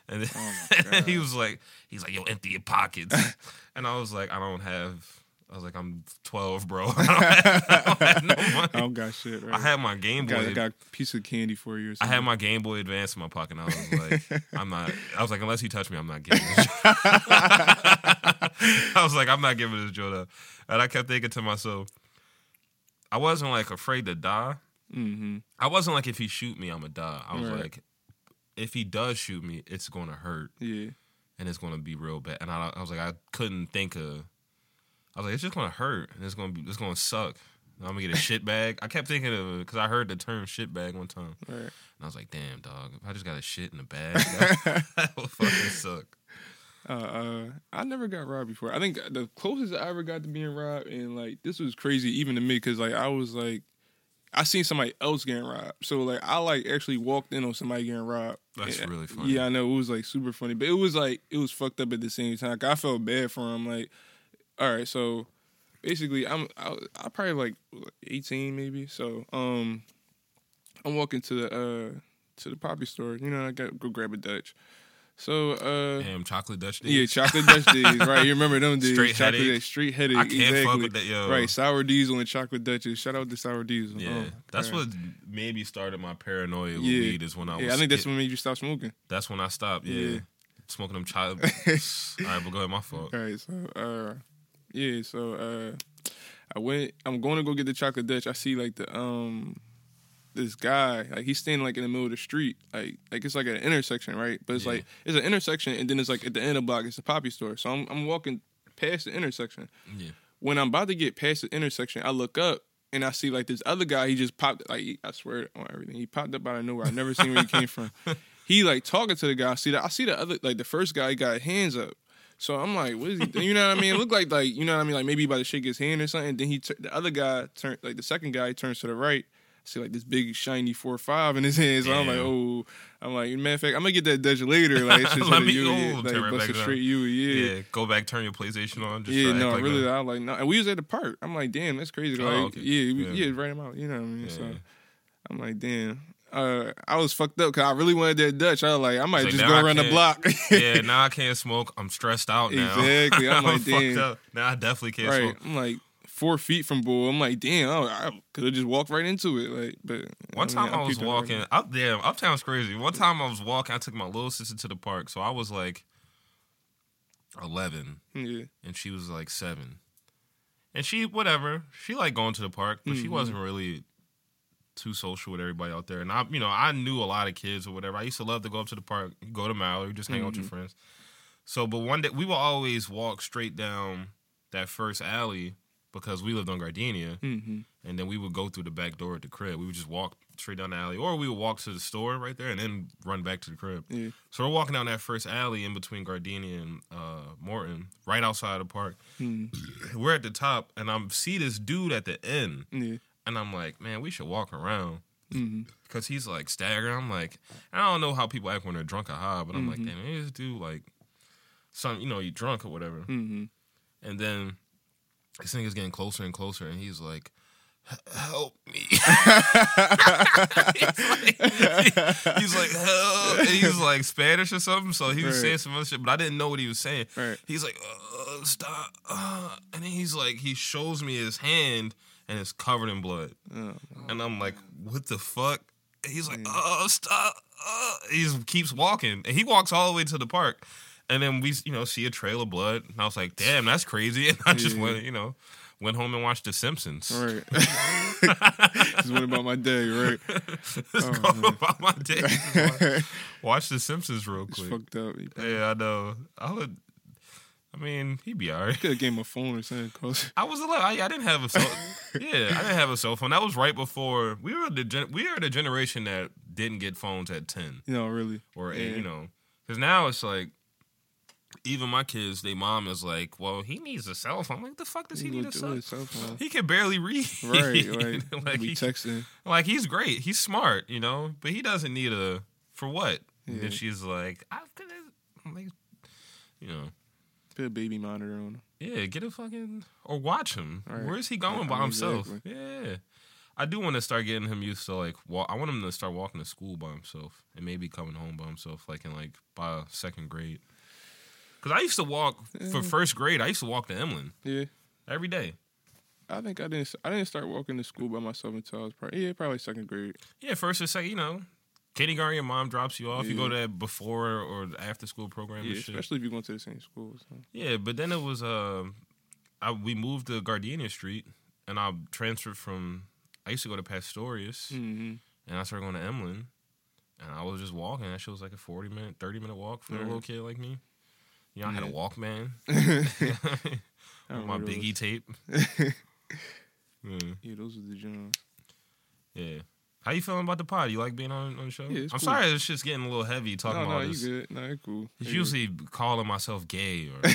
And then, Oh [LAUGHS] he was like, he's like, yo, empty your pockets. [LAUGHS] and I was like, I don't have, I was like, I'm 12, bro. I don't have, I don't have no money. I don't got shit. Right. I had my Game Boy. got, I got a piece of candy for you. Or I had my Game Boy Advance in my pocket. And I was like, [LAUGHS] I'm not. I was like, unless you touch me, I'm not giving. This I was like, I'm not giving this joint up. And I kept thinking to myself, I wasn't like afraid to die. Mm-hmm. I wasn't like, if he shoot me, I'm gonna die. I was Right. like, if he does shoot me, it's gonna hurt Yeah. and it's gonna be real bad. And I, I was like, I couldn't think of. I was like, it's just gonna hurt and it's gonna be, it's gonna suck. I'm gonna get a shit bag. I kept thinking of it because I heard the term shit bag one time. Right. And I was like, damn, dog, if I just got a shit in a bag, that, [LAUGHS] that would fucking suck. Uh, uh, I never got robbed before. I think the closest I ever got to being robbed, and like this was crazy even to me, because like I was like, I seen somebody else getting robbed, so like I like actually walked in on somebody getting robbed. That's And- really funny. Yeah, I know it was like super funny, but it was like it was fucked up at the same time. I felt bad for him. Like, all right, so basically, I'm I, I probably like 18 maybe. So um, I'm walking to the uh to the poppy store. You know, I got go grab a Dutch. So uh. Damn, chocolate Dutch Yeah, chocolate Dutch days, right? You [LAUGHS] remember them days? Straight chocolate headache. Street headache. I can't exactly. fuck with that, yo. Right, sour diesel and chocolate Dutches. Shout out to sour diesel. Yeah, Oh, that's God. what maybe started my paranoia with Yeah. weed. Is when I was. Yeah, I think that's skip- what made you stop smoking. that's when I stopped. Yeah, Yeah. smoking them child. [LAUGHS] All right, but go ahead, my fault. All right, so uh, yeah, so uh, I went. I'm going to go get the chocolate Dutch. I see like the um, this guy like he's standing like in the middle of the street, like like it's like an intersection, right? But it's Yeah. like it's an intersection, and then it's like at the end of the block, it's a poppy store. So I'm I'm walking past the intersection. Yeah, when I'm about to get past the intersection, I look up and I see like this other guy. He just popped like he- I swear on everything. He popped up out of nowhere. I never seen where he came from. [LAUGHS] He like talking to the guy. I see that. I see the other like the first guy he got hands up. So I'm like, what is he? doing? You know what I mean? It looked like like you know what I mean? Like maybe he about to shake his hand or something. Then he tur- the other guy turned like the second guy turns to the right. See like this big shiny four five in his hands. So I'm like, oh, I'm like, matter of fact, I'm gonna get that Dutch later. Like, it's [LAUGHS] just me- oh, yeah, turn like right bust it straight you, Yeah. yeah. go back, turn your PlayStation on. Just Yeah, no, like really, that. I like no, and we was at the park. I'm like, damn, that's crazy. Oh, Like, okay. yeah, we, Yeah. yeah, right him out. You know what I mean? Yeah. So I'm like, damn. Uh, I was fucked up because I really wanted that Dutch. I was like, I might It's just go around the block. [LAUGHS] yeah, now I can't smoke. I'm stressed out now. Exactly. I'm [LAUGHS] like, damn. up. Now I definitely can't right. smoke. I'm like four feet from bull. I'm like, damn, oh, I could have just walked right into it. Like, but One time I, was peeped it right walking up damn, uptown's crazy. One time I was walking, I took my little sister to the park. So I was like eleven Yeah. and she was like seven. And she whatever. She liked going to the park, but she Mhm. wasn't really too social with everybody out there. And I you know, I knew a lot of kids or whatever. I used to love to go up to the park, go to Mallery, just hang out with your Mhm. friends. So but one day we will always walk straight down that first alley because we lived on Gardenia Mm-hmm. and then we would go through the back door at the crib. We would just walk straight down the alley, or we would walk to the store right there and then run back to the crib. Yeah. So we're walking down that first alley in between Gardenia and uh, Morton, right outside the park. Mm-hmm. We're at the top, and I see this dude at the end, Yeah. and I'm like, man, we should walk around Mm-hmm. because he's like staggering. I'm like, I don't know how people act when they're drunk or high, but I'm like, Mhm. damn, this dude like, some, you know, you drunk or whatever. Mm-hmm. And then this nigga's getting closer and closer, and he's like, "Help me!" [LAUGHS] he's, like, [LAUGHS] he's like, "Help!" And he's like Spanish or something, so he was Right. saying some other shit, but I didn't know what he was saying. Right. He's like, uh, "Stop!" Uh, and then he's like, he shows me his hand, and it's covered in blood, Oh, and I'm like, "What the fuck?" And he's like, "Oh, stop!" Uh, he keeps walking, and he walks all the way to the park. And then we, you know, see a trail of blood, and I was like, "Damn, that's crazy!" [LAUGHS] And I just Yeah. went, you know, went home and watched The Simpsons. right. [LAUGHS] [LAUGHS] Just went about my day, right? Let's Oh, about my day. Watch The Simpsons real quick. fucked up. Yeah, I know. I would. I mean, he'd be alright. could have gave him a phone or something. Cause I was a little. I, I didn't have a cell. yeah, I didn't have a cell phone. That was right before we were the gen, we were the generation that didn't get phones at ten you know, really. or Yeah. eight. You know, because now it's like. Even my kids, their mom is like, "Well, he needs a cell phone." I'm like, the fuck does he He need a cell? cell phone. He can barely read. [LAUGHS] Right, like, like, we he, texting. like he's great. He's smart, you know, but he doesn't need a for what? And Yeah. then she's like, I'm gonna, like, you know, Put a baby monitor on him. yeah, get a fucking or watch him. Right. Where is he going Yeah, by himself? exactly. Yeah, I do want to start getting him used to like. Walk, I want him to start walking to school by himself and maybe coming home by himself, like in like by second grade. Because I used to walk for first grade. I used to walk to Emlen Yeah. every day. I think I didn't. I didn't start walking to school by myself until I was probably yeah, probably second grade. Yeah, first or second, you know, kindergarten, your mom drops you off. You go to that before or after school program Yeah, and shit. especially if you're going to the same school. So. Yeah, but then it was uh, I, we moved to Gardenia Street, and I transferred from. I used to go to Pastorius, Mm-hmm. and I started going to Emlen, and I was just walking. That shit was like a forty minute, thirty minute walk for a little kid like me. You know, I had a Walkman [LAUGHS] [LAUGHS] my remember Biggie tape. [LAUGHS] yeah, Yeah, those are the Johns. yeah. How you feeling about the pod? You like being on, on the show? Yeah, I'm cool. sorry, it's just getting a little heavy talking No, about no, this. you good. No, you cool. It's usually calling myself gay or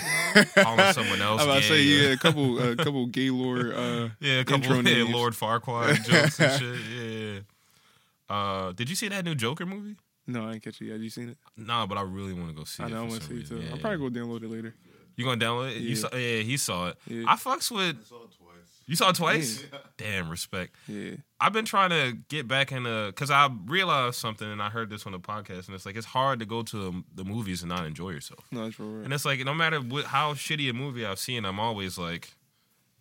calling someone else I was about to say yeah, a couple, a couple Gaylord. Uh, Yeah, a couple yeah. Lord Farquaad jokes and shit. Yeah. Uh, did you see that new Joker movie? No, I ain't catch it yet. You seen it? Nah, but I really want to go see I it. know. I for want to some see it too. Yeah. I'll probably go download it later. You gonna download it? You Yeah. saw? Yeah, he saw it. Yeah. I fucks with. I saw it twice. You saw it twice. Yeah. Damn, respect. Yeah. I've been trying to get back into because I realized something, and I heard this on the podcast, and it's like it's hard to go to the movies and not enjoy yourself. No, it's for real. And it's like no matter what, how shitty a movie I've seen, I'm always like,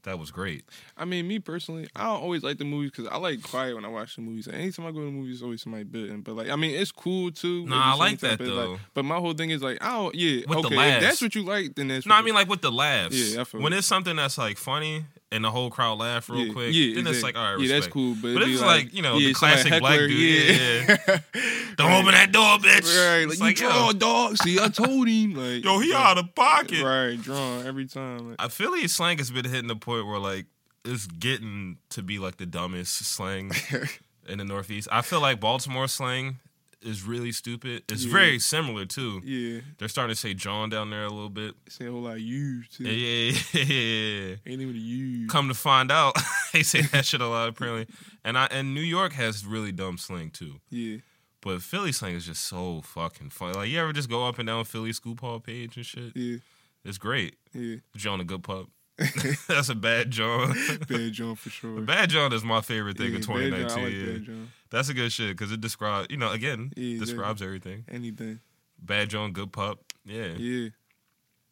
that was great. I mean, me personally, I don't always like the movies because I like quiet when I watch the movies. Like, anytime I go to the movies, it's always somebody bidding. But like, I mean, it's cool too. Nah, I like that, though. Like, but my whole thing is like, oh. Yeah, With the okay. laughs. If that's what you like, then that's. No, what I mean like with the laughs. Yeah, I feel when it's something that's like funny and the whole crowd laugh real yeah, quick, yeah, then it's like, all right, yeah, that's cool. But, But it'd if be it's like, you know, the somebody classic black dude, yeah. [LAUGHS] Don't open that door, bitch. Right, It's like, you yo, draw, dog. See, I told him. [LAUGHS] Like, yo, he like, out of pocket. Right, drawn every time. Like, I Philly slang has been hitting the point where like it's getting to be like the dumbest slang [LAUGHS] in the Northeast. I feel like Baltimore slang is really stupid. It's Yeah. very similar too. yeah, They're starting to say John down there a little bit. say a whole lot of you too. Yeah, yeah, yeah. Ain't even you. Come to find out, [LAUGHS] they say that shit a lot apparently. And I and New York has really dumb slang too. Yeah, But Philly slang is just so fucking funny. Like you ever just go up and down Philly scoop hall page and shit? yeah, It's great. yeah. John a good pup. [LAUGHS] That's a bad John. [LAUGHS] Bad [LAUGHS] John for sure. Bad John is my favorite thing yeah, of Bad John, I 2019. like yeah. That's a good shit because it describes, you know, again, Yeah, describes everything. Anything. Bad John, good pup. Yeah. Yeah.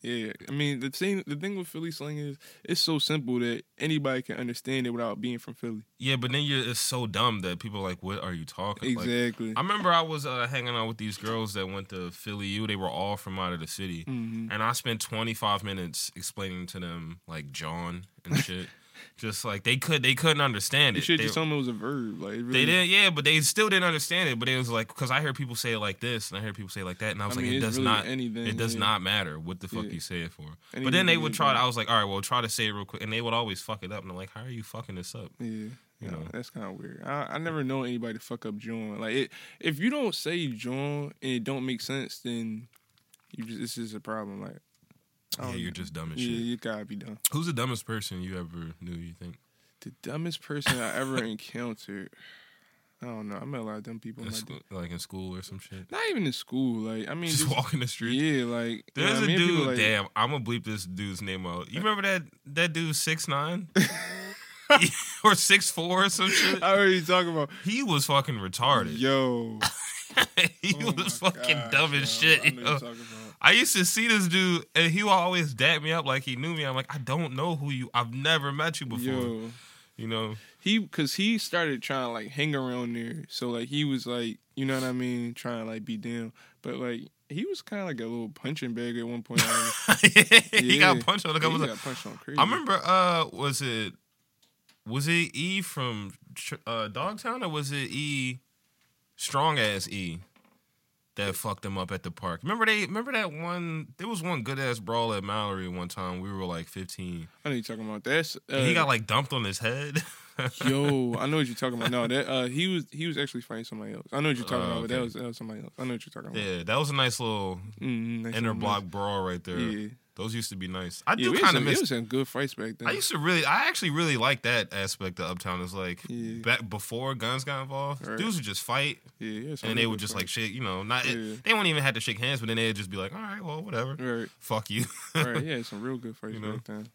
Yeah, I mean the thing the thing with Philly slang is it's so simple that anybody can understand it without being from Philly. Yeah, but then you're, it's so dumb that people are like, what are you talking Like, Exactly. I remember I was uh, hanging out with these girls that went to Philly U. They were all from out of the city. hmm And I spent 25 minutes explaining to them, like, John and shit. [LAUGHS] just like, they could, they couldn't understand You it. should They- just tell them it was a verb. Like really, They didn't, yeah, but they still didn't understand it. But it was like because I heard people say it like this, and I heard people say it like that, and I was I mean, like, it does really not, anything, it does yeah. not matter what the fuck Yeah. you say it for. but then they would try. I was like, all right, well, try to say it real quick, and they would always fuck it up, and I'm like, how are you fucking this up? Yeah, You you know that's kind of weird. I, I never know anybody to fuck up John. Like it, if you don't say John and it don't make sense, then you just it's just a problem. Like Yeah, don't you're just dumb as yeah, you gotta be dumb. Who's the dumbest person you ever knew? You think? The dumbest person I ever [LAUGHS] encountered. I don't know. I met a lot of dumb people. In school, like in school or some shit? Not even in school. Like I mean, Just, just, walking the street. yeah, like you know There's I a mean? dude. Like, damn, I'm gonna bleep this dude's name out. You remember that that dude six nine [LAUGHS] [LAUGHS] or six four or some shit? I already talking about. He was fucking retarded. Yo, he Oh was fucking gosh, dumb as shit. I know yo. you're talking about. I used to see this dude, and he would always dap me up like he knew me. I'm like, I don't know who you. I've never met you before. Yo, You know, he because he started trying to like hang around there, so like he was like, you know what I mean, trying to like be down, but like he was kind of like a little punching bag at one point. [LAUGHS] he got Yeah. punched on a he got punched on crazy. I remember. Uh, was it was it E from uh, Dogtown or was it E strong ass E? That fucked him up at the park. Remember they? Remember that one? There was one good ass brawl at Mallery one time. We were like 15. I know you're talking about that's. Uh, And he got like dumped on his head. [LAUGHS] Yo, I know what you're talking about. No, that uh, he was he was actually fighting somebody else. I know what you're talking Oh, about, but that was that was somebody else. I know what you're talking about. yeah, that was a nice little Mm-hmm, nice inner block brawl right there. Yeah, Those used to be nice. I yeah. do we kind of it miss. was some good fights back then. I used to really, I actually really like that aspect of Uptown. Is like Yeah. back before guns got involved, Right. dudes would just fight, yeah, yeah, and they would just like shake, you know, not Yeah. they wouldn't even have to shake hands, but then they'd just be like, all right, well, whatever, right, fuck you, right. Yeah, [LAUGHS] some real good fights You know? back then.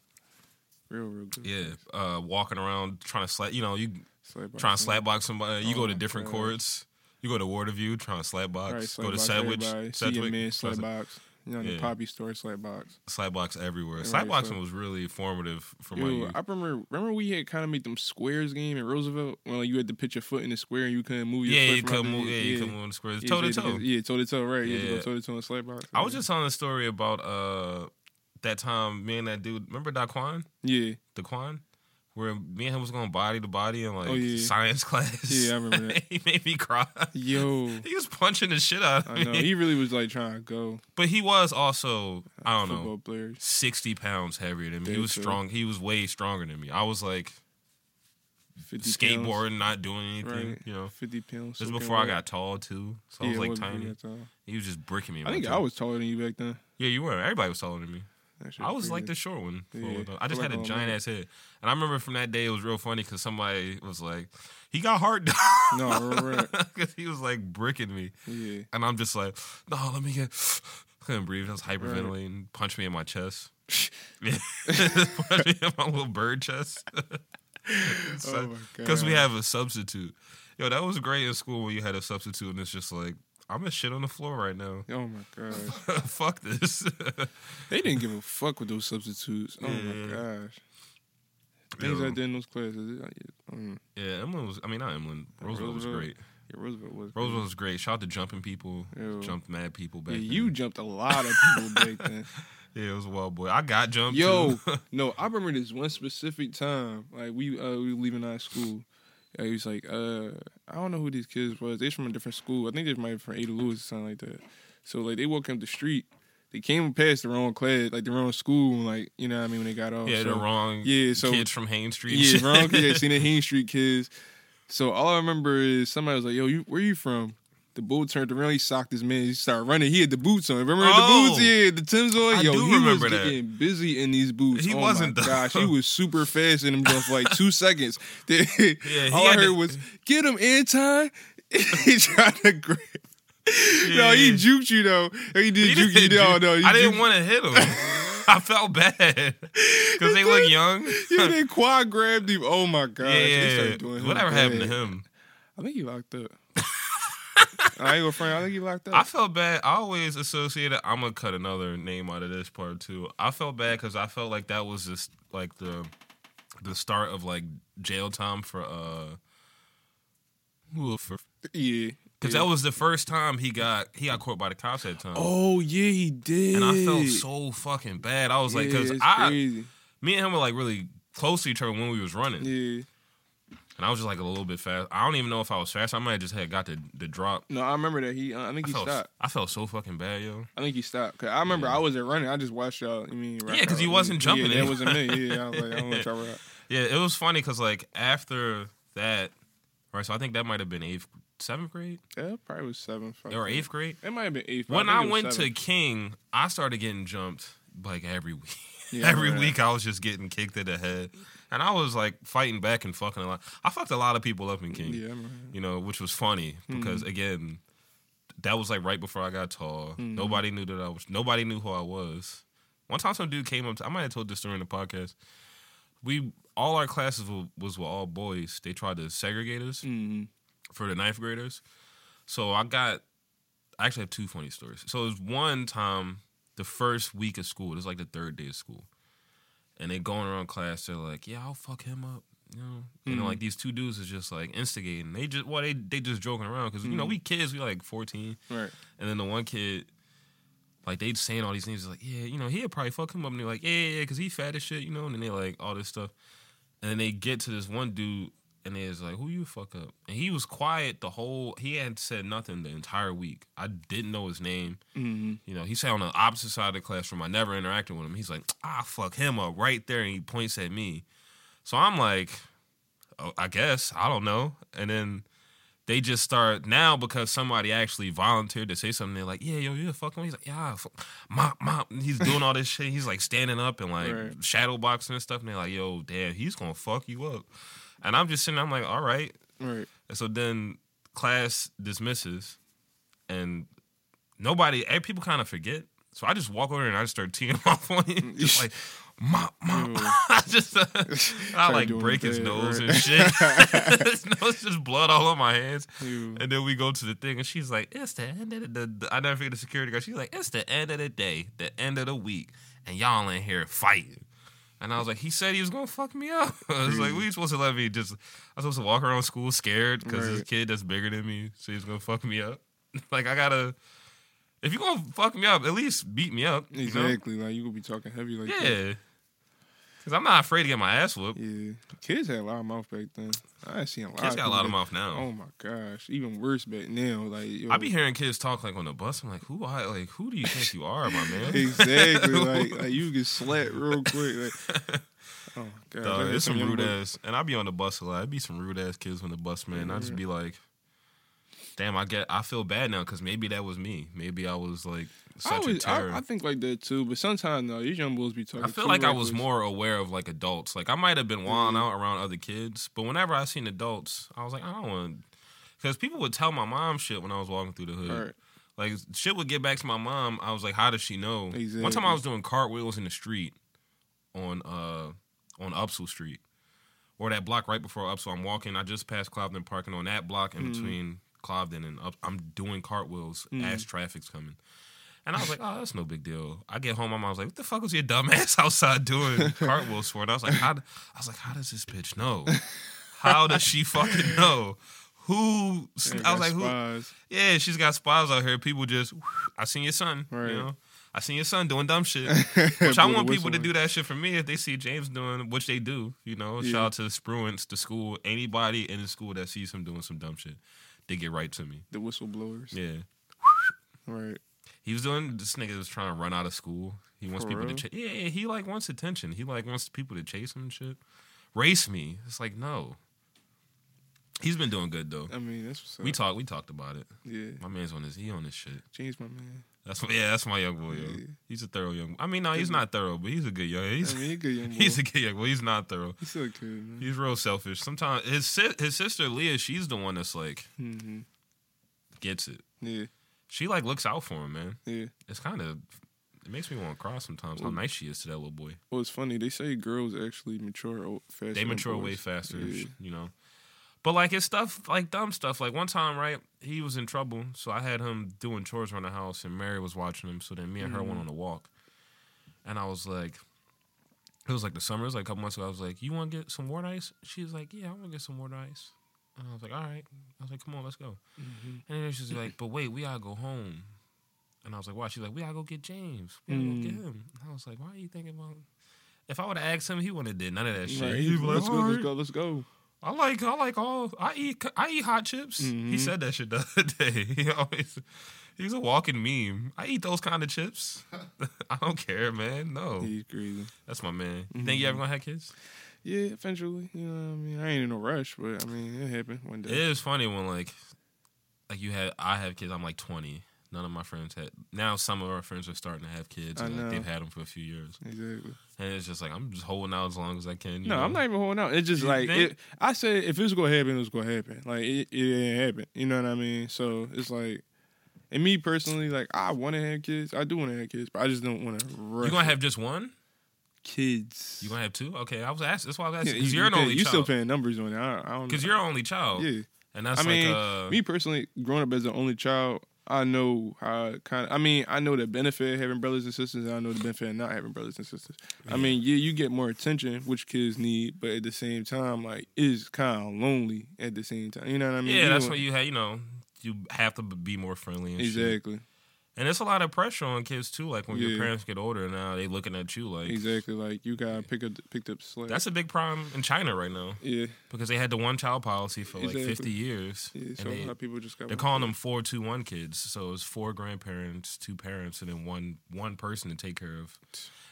Real, real good. yeah. Uh, walking around trying to slap, you know, you Slap trying to slapbox somebody. You Oh go to different God. courts. You go to Waterview trying to slapbox. Right, slap go to box Sedgwick, everybody. See your Sedgwick, man try to- box. You know, in Yeah. the poppy store slap box. slapbox everywhere. Right, Slapboxing so- was really formative for my Yo. I remember. Remember we had kind of made them squares game in Roosevelt when like, you had to put your foot in the square and you couldn't move your yeah, foot. you couldn't move. there. Yeah, you couldn't move on the squares. Yeah, Toe to toe. Yeah, toe to toe. Right. You had to Yeah. toe to toe in slap box. I was just telling a story about uh that time me and that dude. Remember Daquan? Yeah. Daquan? Where me and him was going body to body in like Oh, yeah. science [LAUGHS] class. Yeah, I remember that. [LAUGHS] he made me cry. Yo. [LAUGHS] He was punching the shit out of I know. me. He really was like trying to go. but he was also, I don't football know, players. 60 pounds heavier than me. He was strong. He was way stronger than me. I was like 50 skateboarding, not doing anything, Right. you know. 50 pounds. This before I got tall too. So I was like tiny. He was just bricking me. I think I was taller than you back then. Yeah, you were. Everybody was taller than me. I was like the short one. Yeah. I just had a giant ass head, and I remember from that day it was real funny because somebody was like, "He got heart," [LAUGHS] No, because [LAUGHS] he was like bricking me, Yeah. and I'm just like, "No, let me get." [SIGHS] Couldn't breathe. I was hyperventilating. Punched me in my chest. [LAUGHS] Punched me in my little bird chest. oh my Because we have a substitute. Yo, that was great in school when you had a substitute, and it's just like, I'm gonna shit on the floor right now. Oh my god. [LAUGHS] Fuck this. [LAUGHS] They didn't give a fuck with those substitutes. Oh Yeah. my gosh. Things Yo. I did in those classes. it- mm, yeah, Emlen was. I mean, not Emlen. Roosevelt was Roosevelt. great. yeah, Roosevelt was. Roosevelt was great. Shout out to jumping people. Yo. Jumped mad people back Yeah, then. you jumped a lot of people back [LAUGHS] then. Yeah, it was a wild boy. I got jumped. Yo, too. no, I remember this one specific time. Like we uh we were leaving our school. He was like, uh, I don't know who these kids was. They from a different school. I think they might be from Ada Lewis or something like that. So like they walked up the street. They came past the wrong class, like the wrong school, like you know what I mean when they got off. yeah, so, the wrong Yeah, so kids from Haines Street. yeah, wrong [LAUGHS] kids. Seen the Haines Street kids. So all I remember is somebody was like, "Yo, you where you from?" The bull turned around. He socked his man. He started running. He had the boots on. Remember Oh. the boots? Yeah, the Tims on. I Yo, do he remember was that. getting busy in these boots. He oh wasn't, My though. gosh, he was [LAUGHS] super fast in them just for like two seconds. [LAUGHS] he all I heard to- was, "Get him in time." [LAUGHS] he tried to grab. No, he Yeah. juked you though. He did He juke you. didn't No, no, I didn't want to hit him. I felt bad because they look young. Yeah, they quad grabbed him. Oh my gosh. They yeah, doing him whatever happened to him. I think he locked up. I ain't gonna front. I think he locked up. I felt bad. I always associated. I'm gonna cut another name out of this part too. I felt bad because I felt like that was just like the the start of like jail time for uh for yeah, because yeah. that was the first time he got he got caught by the cops that time. Oh yeah, he did. and I felt so fucking bad. I was like, because I, crazy. me and him were like really close to each other when we was running, Yeah. And I was just like a little bit fast. I don't even know if I was fast. I might have just had got the the drop. No, I remember that he. Uh, I think I he felt, stopped. I felt so fucking bad, yo. I think he stopped. Cause I remember I wasn't running. I just watched y'all. I mean, Yeah, 'cause out. you wasn't jumping Yeah, it. wasn't me. Yeah, I was like, I don't want to try rock. Yeah, it was funny because like after that, right? So I think that might have been eighth, seventh grade Yeah, probably was seven. or eighth grade. It might have been eighth. When I was went to. King, I started getting jumped like every week. Yeah, [LAUGHS] every right. week I was just getting kicked in the head, and I was like fighting back and fucking a lot. I fucked a lot of people up in King. Yeah, remember. you know, which was funny because Mm-hmm. again, that was like right before I got tall. Mm-hmm. Nobody knew that I was. Nobody knew who I was. One time, some dude came up. To, I might have told this story in the podcast. We all our classes was, was with all boys. They tried to segregate us Mhm. for the ninth graders. So I got. I actually have two funny stories. So it was one time, the first week of school. It was like the third day of school, and they going around class. They're like, "Yeah, I'll fuck him up." You know, you know, hmm. like these two dudes is just like instigating. They just well, they they just joking around because you know hmm. we kids, we like fourteen, Right. and then the one kid, like they saying all these things, like yeah, you know, he'll probably fuck him up, and they're like yeah, yeah, yeah, because he fat as shit, you know, and then they like all this stuff, and then they get to this one dude, and they's like, who you fuck up, and he was quiet the whole, he hadn't said nothing the entire week. I didn't know his name, hmm you know, he sat on the opposite side of the classroom. I never interacted with him. He's like, ah, fuck him up right there, and he points at me. So I'm like, oh, I guess I don't know. And then they just start now because somebody actually volunteered to say something. They're like, yeah, yo, you fuck him. He's like, yeah, fuck. mop, mop. He's doing all this shit. He's like standing up and like Right. shadow boxing and stuff. And they're like, yo, damn, he's gonna fuck you up. And I'm just sitting. there, I'm like, all right. Right. And so then class dismisses, and nobody, eh, people kind of forget. So I just walk over and I just start teeing off on him, just like, mom, mom. [LAUGHS] I just, uh, [LAUGHS] I like break his bad, nose right. and shit. [LAUGHS] his nose just blood all on my hands. Ew. And then we go to the thing, and she's like, "It's the end of the." the, the I never forget the security guard. She's like, "It's the end of the day, the end of the week, and y'all in here fighting." And I was like, "He said he was gonna fuck me up." [LAUGHS] I was like, "We supposed to let me just?" I was supposed to walk around school scared because this Right. kid that's bigger than me, so he's gonna fuck me up. [LAUGHS] like I gotta. If you gonna fuck me up, at least beat me up. you know? Exactly. Like you gonna be talking heavy like that. Yeah. Because I'm not afraid to get my ass whooped. Yeah. Kids had a lot of mouth back then. I ain't seen a lot. Kids of got a lot of mouth now. Oh my gosh, even worse back now. Like yo, I be hearing kids talk like on the bus. I'm like, who I like? Who do you think you are, my man? exactly [LAUGHS] like, like you get slapped real quick. Like, oh my god, Dog, I had it's some rude ass, and I be on the bus a lot. It'd be some rude ass kids on the bus, man. I just be like, damn, I get, I feel bad now because maybe that was me. Maybe I was like I, such a terror. I, I think like that too, but sometimes no, these young boys be talking. I feel like I was more aware of like adults. Like I might have been mm-hmm. wilding out around other kids, but whenever I seen adults, I was like, I don't want. To. Because people would tell my mom shit when I was walking through the hood. Right. Like shit would get back to my mom. I was like, how does she know? One time I was doing cartwheels in the street on uh on Upsal Street. Or that block right before Upsal. I'm walking, I just passed Cliveden Park and on that block in mm-hmm. between Cliveden and up I'm doing cartwheels as mm-hmm. traffic's coming. And I was like, oh, that's no big deal. I get home, my mom was like, what the fuck was your dumb ass [LAUGHS] outside doing cartwheels for? And I was like, how I was like, how does this bitch know? How does she fucking know? Who I was like, who yeah, she's got spies out here. People just, I seen your son. Right. You know, I seen your son doing dumb shit. [LAUGHS] Which I want people to do that shit for me if they see James doing, which they do. You know, Yeah. shout out to the Spruance, the school, anybody in the school that sees him doing some dumb shit, they get right to me. The whistleblowers. Yeah. Right. He was doing this nigga was trying to run out of school. He wants For people real? to chase. Yeah, yeah, he like wants attention. He like wants people to chase him and shit. Race me. It's like no. He's been doing good though. I mean, that's what's up. We talked. We talked about it. Yeah. My man's on his. He on this shit. James, my man. That's my, yeah. That's my young boy. Yo. Yeah. He's a thorough young. I mean, no, he's not thorough, but he's a good young. He's I mean, he a good young [LAUGHS] boy. he's a good young boy. He's not thorough. He's still a kid, man. He's real selfish. Sometimes his si- his sister Leah, she's the one that's like hmm gets it. Yeah. She like looks out for him, man. Yeah. It's kind of it makes me want to cry sometimes. How nice she is to that little boy. Well, it's funny. They say girls actually mature faster. They mature way faster, Yeah. you know. But like it's stuff like dumb stuff. Like one time, right? He was in trouble, so I had him doing chores around the house, and Mary was watching him. So then me and her Mm-hmm. went on a walk, and I was like, it was like the summer. It was like a couple months ago. I was like, "You want to get some water ice?" She was like, "Yeah, I want to get some water ice." And I was like, "All right." I was like, "Come on, let's go." Mm-hmm. And then she's [LAUGHS] like, "But wait, we gotta go home." And I was like, "Why?" She's like, "We gotta go get James. We gotta Mm. go get him." And I was like, "Why are you thinking about?" If I would have asked him, he wouldn't have did none of that shit. Right. He'd like, let's go. "All Let's go. Let's go. I like I like all I eat I eat hot chips. He Mhm. said that shit the other [LAUGHS] day. He always he's a walking meme. I eat those kind of chips. [LAUGHS] I don't care, man. No, He's crazy. that's my man. You think you ever gonna have kids? Yeah, eventually. You know what I mean? I ain't in no rush, but I mean, it happened one day. It is funny when like like you had I have kids. I'm like 20. None of my friends had. Now some of our friends are starting to have kids. And like, they've had them for a few years, Exactly. and it's just like I'm just holding out as long as I can. you No, know? I'm not even holding out. It's just You like it, I said, if it's gonna happen, it's gonna happen. Like it, it ain't happen. You know what I mean? So it's like, and me personally, like I want to have kids. I do want to have kids, but I just don't want to rush. You gonna have just one? Kids? You gonna have two? Okay, I was asking. That's why I was asking Yeah, because you, you're an you, only you still paying numbers on it. I, I don't. Know. Because you're an only child. yeah. And that's I mean, like uh, me personally, growing up as an only child, I know how kind of. I mean, I know the benefit of having brothers and sisters, and I know the benefit of not having brothers and sisters. I mean, yeah, you get more attention, which kids need, but at the same time, like, it's kind of lonely at the same time. You know what I mean? yeah, that's know- what you have. You know, you have to be more friendly and shit. Exactly, And it's a lot of pressure on kids too. Like when Yeah. your parents get older, now they looking at you like exactly. Like you got pick up picked up slack. that's a big problem in China right now yeah, because they had the one child policy for like fifty years. yeah. and So they, how people just got they're calling them four two one kids. So it's four grandparents, two parents, and then one one person to take care of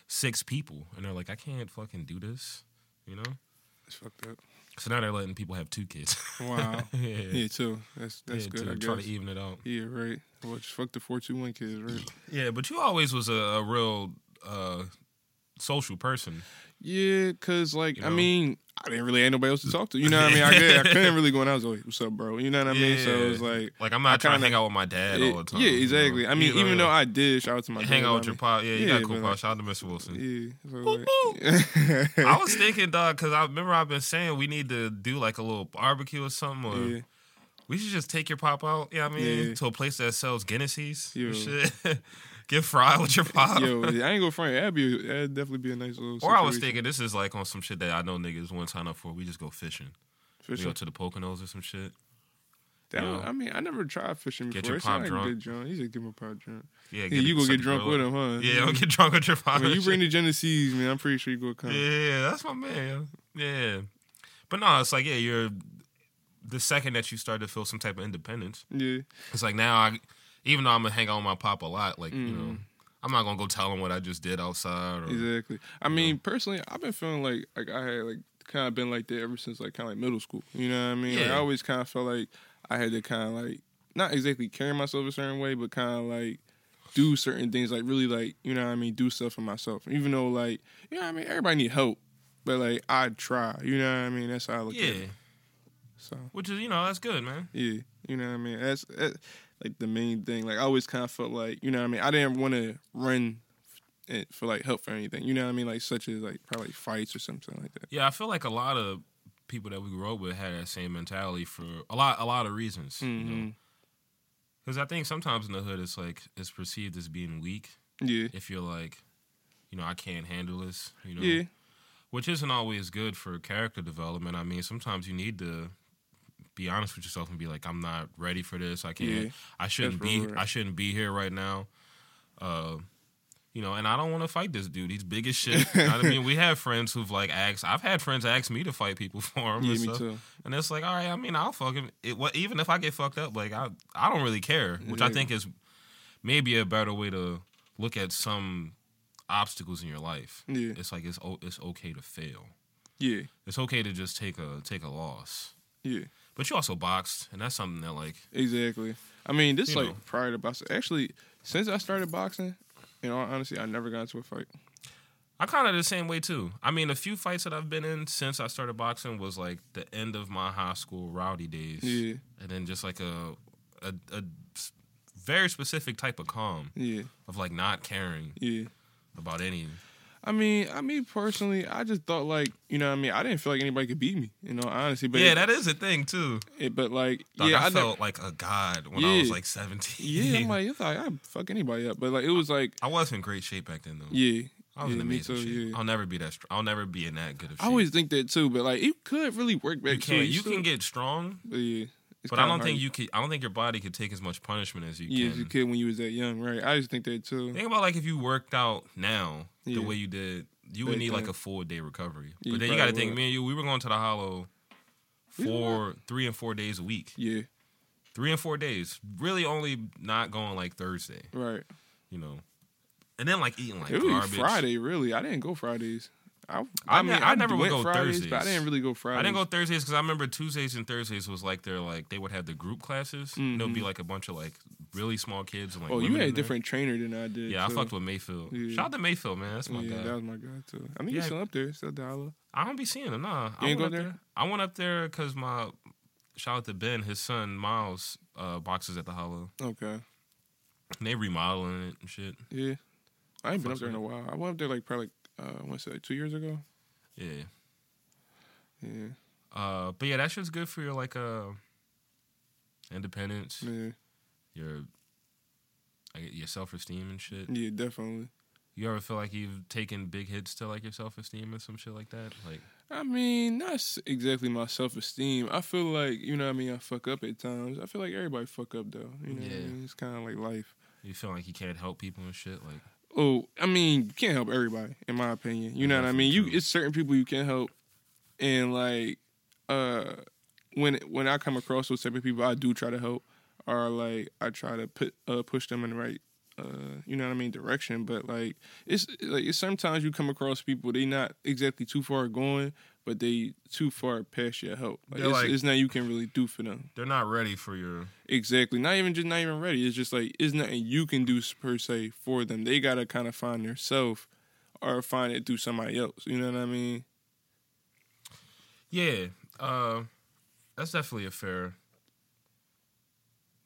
six people. And they're like, I can't fucking do this, you know. It's fucked up. So now they're letting people have two kids. Wow. [LAUGHS] yeah, yeah, too. That's that's Yeah, good. to I try guess. to even it out. Yeah, right. Well, just fuck the four two one kids, right? Yeah, but you always was a, a real uh, social person. Yeah, cause like You I mean, I didn't really have nobody else to talk to. You know what I mean? I, [LAUGHS] could, I couldn't really go in. I was like, "What's up, bro?" You know what I mean? So it was like, Like I'm not I trying to hang out with my dad it- all the time. yeah, you know? exactly. I mean, You know, even though. I did shout out to my dad. hang dad, out with your pop, yeah, you Yeah, got a cool pop. like- Shout out to Mr. Wilson. Yeah, so like, [LAUGHS] I was thinking, dog, because I remember I've been saying we need to do like a little barbecue or something, or yeah, we should just take your pop out. Yeah, I mean, Yeah. to a place that sells Guinnesses. And shit. [LAUGHS] Get fried with your pop. yo, I ain't gonna front. That'd be that'd definitely be a nice little. or I was thinking this is like on some shit that I know niggas wouldn't sign up for. We just go fishing. For We go to the Poconos or some shit. That you one- know. I mean, I never tried fishing Get before. your pop drunk. a good drunk. He said, "Get my pop drunk." Yeah, Yeah, you gonna get drunk with him, huh? Yeah, I'll get drunk with your pop. When you bring the Genesees, man, I'm pretty sure you gonna come. Yeah, that's my man. Yeah. But no, it's like, yeah, you're the second that you start to feel some type of independence, Yeah, it's like now I even though I'm gonna hang out with my pop a lot, like, you know, Mhm. I'm not gonna go tell him what I just did outside or exactly. I mean, personally, I've been feeling like like I had like kind of been like that ever since like kind of like middle school. You know what I mean? Like, I always kind of felt like I had to kind of like not exactly carry myself a certain way, but kind of like do certain things, like really like you know what I mean, do stuff for myself. Even though like you know what I mean, everybody need help, but like I try. You know what I mean? That's how I look at Yeah. it. So Which is, you know, that's good, man. yeah, you know what I mean. That's, that's like the main thing. Like I always kind of felt like you know what I mean. I didn't want to run for like help for anything. You know what I mean? Like such as like probably fights or something like that. Yeah, I feel like a lot of people that we grew up with had that same mentality for a lot a lot of reasons. You know? Mm-hmm. Because I think sometimes in the hood it's like it's perceived as being weak Yeah, if you're like, you know, I can't handle this, you know. yeah, which isn't always good for character development. I mean, sometimes you need to be honest with yourself and be like, I'm not ready for this. I can't. Yeah, I shouldn't be. right. I shouldn't be here right now. Uh, You know, and I don't want to fight this dude. He's big as shit. I mean, [LAUGHS] we have friends who've like asked. I've had friends ask me to fight people [LAUGHS] for him. Yeah, and me stuff. too. And it's like, all right. I mean, I'll fuck him. It, what, even if I get fucked up, like I, I don't really care. Which I think is maybe a better way to look at some obstacles in your life. Yeah. It's like it's it's okay to fail. Yeah, It's okay to just take a take a loss. yeah, But you also boxed, and that's something that like exactly. I mean, this like know. prior to boxing. Actually, since I started boxing, you know, honestly, I never got into a fight. I kind of the same way too. I mean, a few fights that I've been in since I started boxing was like the end of my high school rowdy days, Yeah, and then just like a a very specific type of calm yeah, of like not caring yeah. about any. I mean, I mean personally, I just thought like, you know, what I mean, I didn't feel like anybody could beat me, you know, honestly. But yeah, that is a thing too. it, but like, Dog, yeah, I, I, never- felt like a god when I was like seventeen. yeah, I'm [LAUGHS] like, like I fuck anybody up, but like, it was like, I was in great shape back then though. yeah, I was yeah, in amazing too, shape. yeah. I'll never be that. Str- I'll never be in that good of shape. I always think that too, but like, it could really work back. you can you can get strong, but yeah, it's but I don't hard. think you could. I don't think your body could take as much punishment as you Yeah, can. as you could when you was that young, right? I just think that too. Think about like if you worked out now Yeah. the way you did, you would need like a full day recovery. Yeah, but then you got to think, and you, we were going to the Hollow four, three and four days a week. Yeah, Three and four days. Really, only not going like Thursday. right. You know, and then like eating like it was garbage. Friday, really. I didn't go Fridays. I, I I, mean, ne- I never would went go Fridays, but I didn't really go Fridays. I didn't go Thursdays because I remember Tuesdays and Thursdays was like they're like they would have the group classes. And There'll be like a bunch of like really small kids and like Mm-hmm. Oh, you had a there. different trainer than I did. Yeah, I fucked with Mayfield. Yeah. Shout out to Mayfield, man. That's my yeah, guy. that was my guy too. I think Yeah. he's still up there. Still dollar. I don't be seeing him. Nah, I You ain't went go up there? I went up there because my shout out to Ben, his son Miles, uh, boxes at the Hollow. Okay. And they remodeling it and shit. Yeah. I ain't been up there in a while. I went up there like probably uh, I want to say like two years ago. Yeah. Yeah. Uh, but yeah, that shit's good for your like uh independence, Yeah. your like, your self esteem and shit. Yeah. Definitely. You ever feel like you've taken big hits to like your self esteem and some shit like that? Like, I mean, not exactly my self esteem. I feel like you know what I mean. I fuck up at times. I feel like everybody fuck up though. You know, what I Yeah. mean? it's kind of like life. you feel like you can't help people and shit. Like, Oh, I mean, you can't help everybody, in my opinion. You know what I mean? You it's certain people you can help, and like, uh, when when I come across those type of people, I do try to help, or like I try to put uh push them in the right, uh, you know what I mean, direction. But like, it's like it's sometimes you come across people they not exactly too far going, but they too far past your help. Like, it's, like- it's nothing you can really do for them. they're not ready for your. Exactly. Not even just not even ready. It's just like it's nothing you can do per se for them. They gotta kind of find their self or find it through somebody else. You know what I mean? Yeah, uh, that's definitely a fair.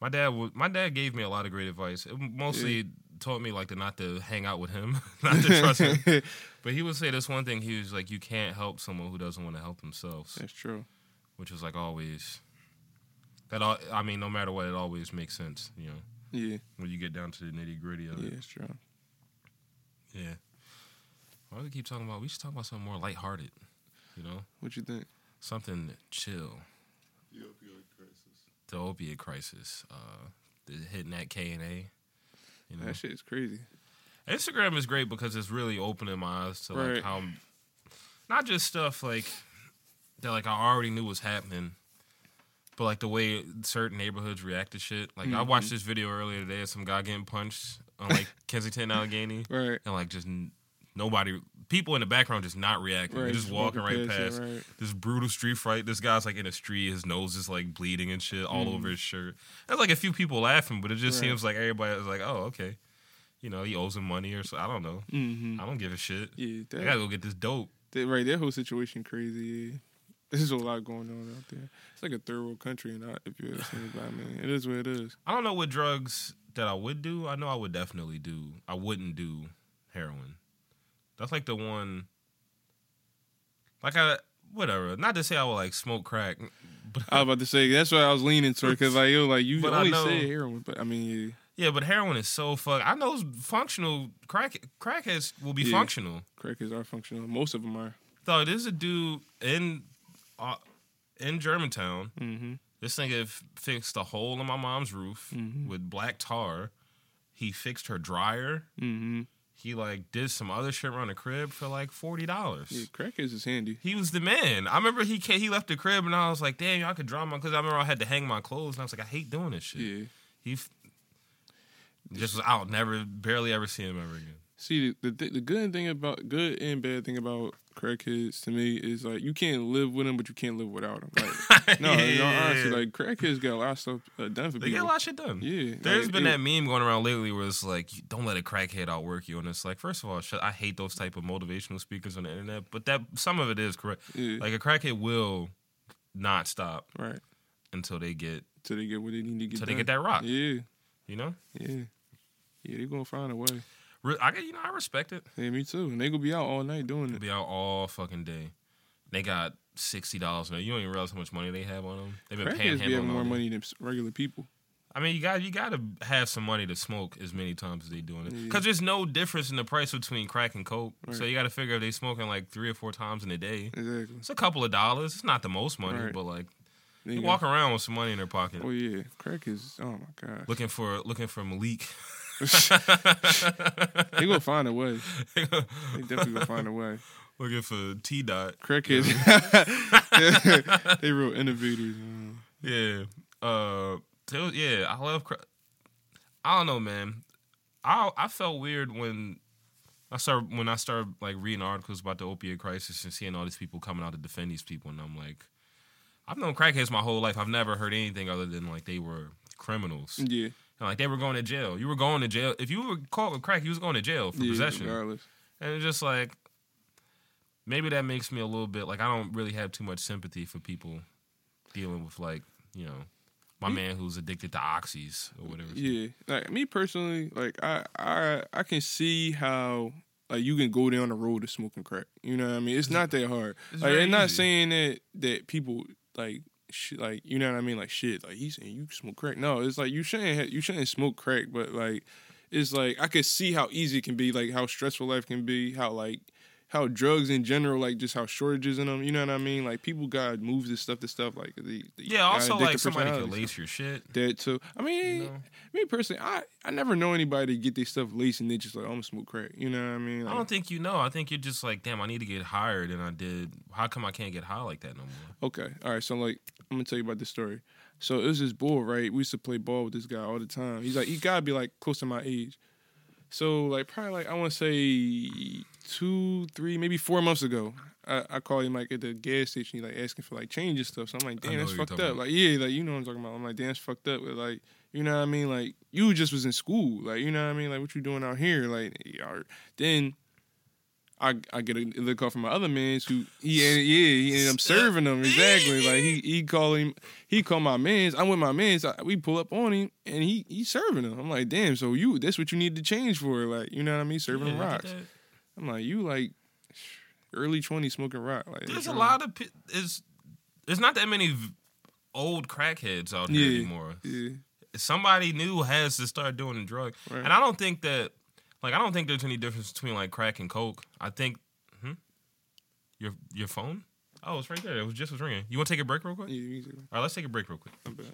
My dad would. My dad gave me a lot of great advice. It mostly taught me like to not to hang out with him, [LAUGHS] not to trust him. [LAUGHS] But he would say this one thing. He was like, "You can't help someone who doesn't want to help themselves," That's true. which was like always. That all. I mean, no matter what, it always makes sense. You know, Yeah, when you get down to the nitty gritty of yeah, it. Yeah, it's true. Yeah. Why do we keep talking about? We should talk about something more lighthearted. You know, What you think? something chill. The opioid crisis. The opiate crisis, uh, the, hitting that K and A. You know, That shit is crazy. Instagram is great because it's really opening my eyes to like Right. how, not just stuff like that, like I already knew was happening, but like the way certain neighborhoods react to shit. Like I Mm-hmm. watched this video earlier today of some guy getting punched on like [LAUGHS] Kensington, Allegheny, Right. and like just nobody, people in the background just not reacting, Right. They're just walking, right past. right. This brutal street fight. This guy's like in a street. His nose is like bleeding and shit all Mm. over his shirt. There's like a few people laughing, but it just Right. seems like everybody is like, oh, okay. You know, he owes him money or so. I don't know. Mm-hmm. I don't give a shit. Yeah, I gotta go get this dope. that right. That whole situation crazy. Yeah. There's a lot going on out there. It's like a third world country, and I, if you ever seen it, but man, it is what it is. I don't know what drugs that I would do. I know I would definitely do. I wouldn't do heroin. That's like the one. Like I whatever. Not to say I would like smoke crack, [LAUGHS] but I was about to say that's what I was leaning toward because like yo, like you always know- say heroin, but I mean, yeah, yeah. but heroin is so fuck. I know functional crack crackheads will be Yeah. functional. crackers are functional. Most of them are. Though there's a dude in uh, in Germantown. Mm-hmm. This nigga fixed a hole in my mom's roof Mhm. with black tar. He fixed her dryer. Mm-hmm. He like did some other shit around the crib for like forty dollars. Yeah, crackheads is handy. He was the man. I remember he ca he left the crib and I was like, damn, I could draw my because I remember I had to hang my clothes and I was like, I hate doing this shit. Yeah. He f- just was out. Never, barely ever see him ever again. See, the, the the good thing about good and bad thing about crackheads to me is like you can't live with them, but you can't live without them. Like, no, [LAUGHS] Yeah. no, honestly, like crackheads got a lot of stuff uh, done for They get a people. lot of shit done. Yeah, There's like, been it- that meme going around lately where it's like, don't let a crackhead outwork you. And it's like, first of all, I hate those type of motivational speakers on the internet, but that some of it is correct. Yeah. Like a crackhead will not stop right until they get, until they get what they need to get. until they get that rock. Yeah, You know, yeah, yeah. They gonna find a way. I get, you know, I respect it. Yeah, me too. And they gonna be out all night doing it. be out all fucking day. They got sixty dollars. You don't even realize how much money they have on them. They've been panhandling. be having more day. money than regular people. I mean, you got you got to have some money to smoke as many times as they doing it Yeah. because there's no difference in the price between crack and coke. So you got to figure if they smoking like three or four times in a day, Exactly. it's a couple of dollars. It's not the most money, Right. but like they walk around with some money in their pocket, Oh yeah, crack is. Oh my god. looking for looking for Malik. [LAUGHS] They gonna find a way. They definitely gonna find a way. looking for T dot. Crackheads. [LAUGHS] they real innovators. Man. Yeah. Uh. so, yeah. I love. Cra- I don't know, man. I I felt weird when I started when I started like reading articles about the opiate crisis and seeing all these people coming out to defend these people, and I'm like, I've known crackheads my whole life. I've never heard anything other than like they were criminals, Yeah. Like they were going to jail. You were going to jail if you were caught with crack. You was going to jail for yeah. possession, Regardless. and it's just like maybe that makes me a little bit like I don't really have too much sympathy for people dealing with like you know my man who's addicted to oxys or whatever. Yeah. Like me personally, like I I I can see how like you can go down the road to smoking crack. You know what I mean? It's not that hard. It's like I'm not saying that that people like like you know what I mean like shit like he's saying you smoke crack. No, it's like you shouldn't you shouldn't smoke crack, but like it's like I could see how easy it can be, like how stressful life can be, how like how drugs in general, like just how shortages in them. You know what I mean? Like people got moves this stuff to stuff like the, Yeah, also like somebody can lace your shit. that too. I mean, You know? me personally, I I never know anybody get their stuff laced and they just like I'm gonna smoke crack. You know what I mean? I don't think you know. I think you're just like, damn, I need to get higher than I did. How come I can't get high like that no more? okay, all right. So like, I'm gonna tell you about this story. So it was this bull, right? We used to play ball with this guy all the time. He's like, he gotta be like close to my age. So like probably like I want to say two, three, maybe four months ago, I, I called him like at the gas station. He like asking for like change and stuff. So I'm like, damn, that's fucked up. about. Like yeah, like you know what I'm talking about. I'm like, damn, that's fucked up. But like you know what I mean? Like you just was in school. Like you know what I mean? Like what you doing out here? Like y'all- then. I, I get a lick call from my other man's who he yeah he ended up serving them exactly like he he call him he call my man's I'm with my man's I, we pull up on him and he he's serving them I'm like damn so you that's what you need to change for like you know what I mean serving Yeah, them rocks. I'm like you like early 20s smoking rock like There's a lot of it's there's not that many old crackheads out here Yeah. anymore. yeah Somebody new has to start doing the drug, Right. and I don't think that like I don't think there's any difference between like crack and coke. I think hmm? your your phone. Oh, it's right there. It was just was ringing. You want to take a break real quick? yeah All right, let's take a break real quick. I'm bad.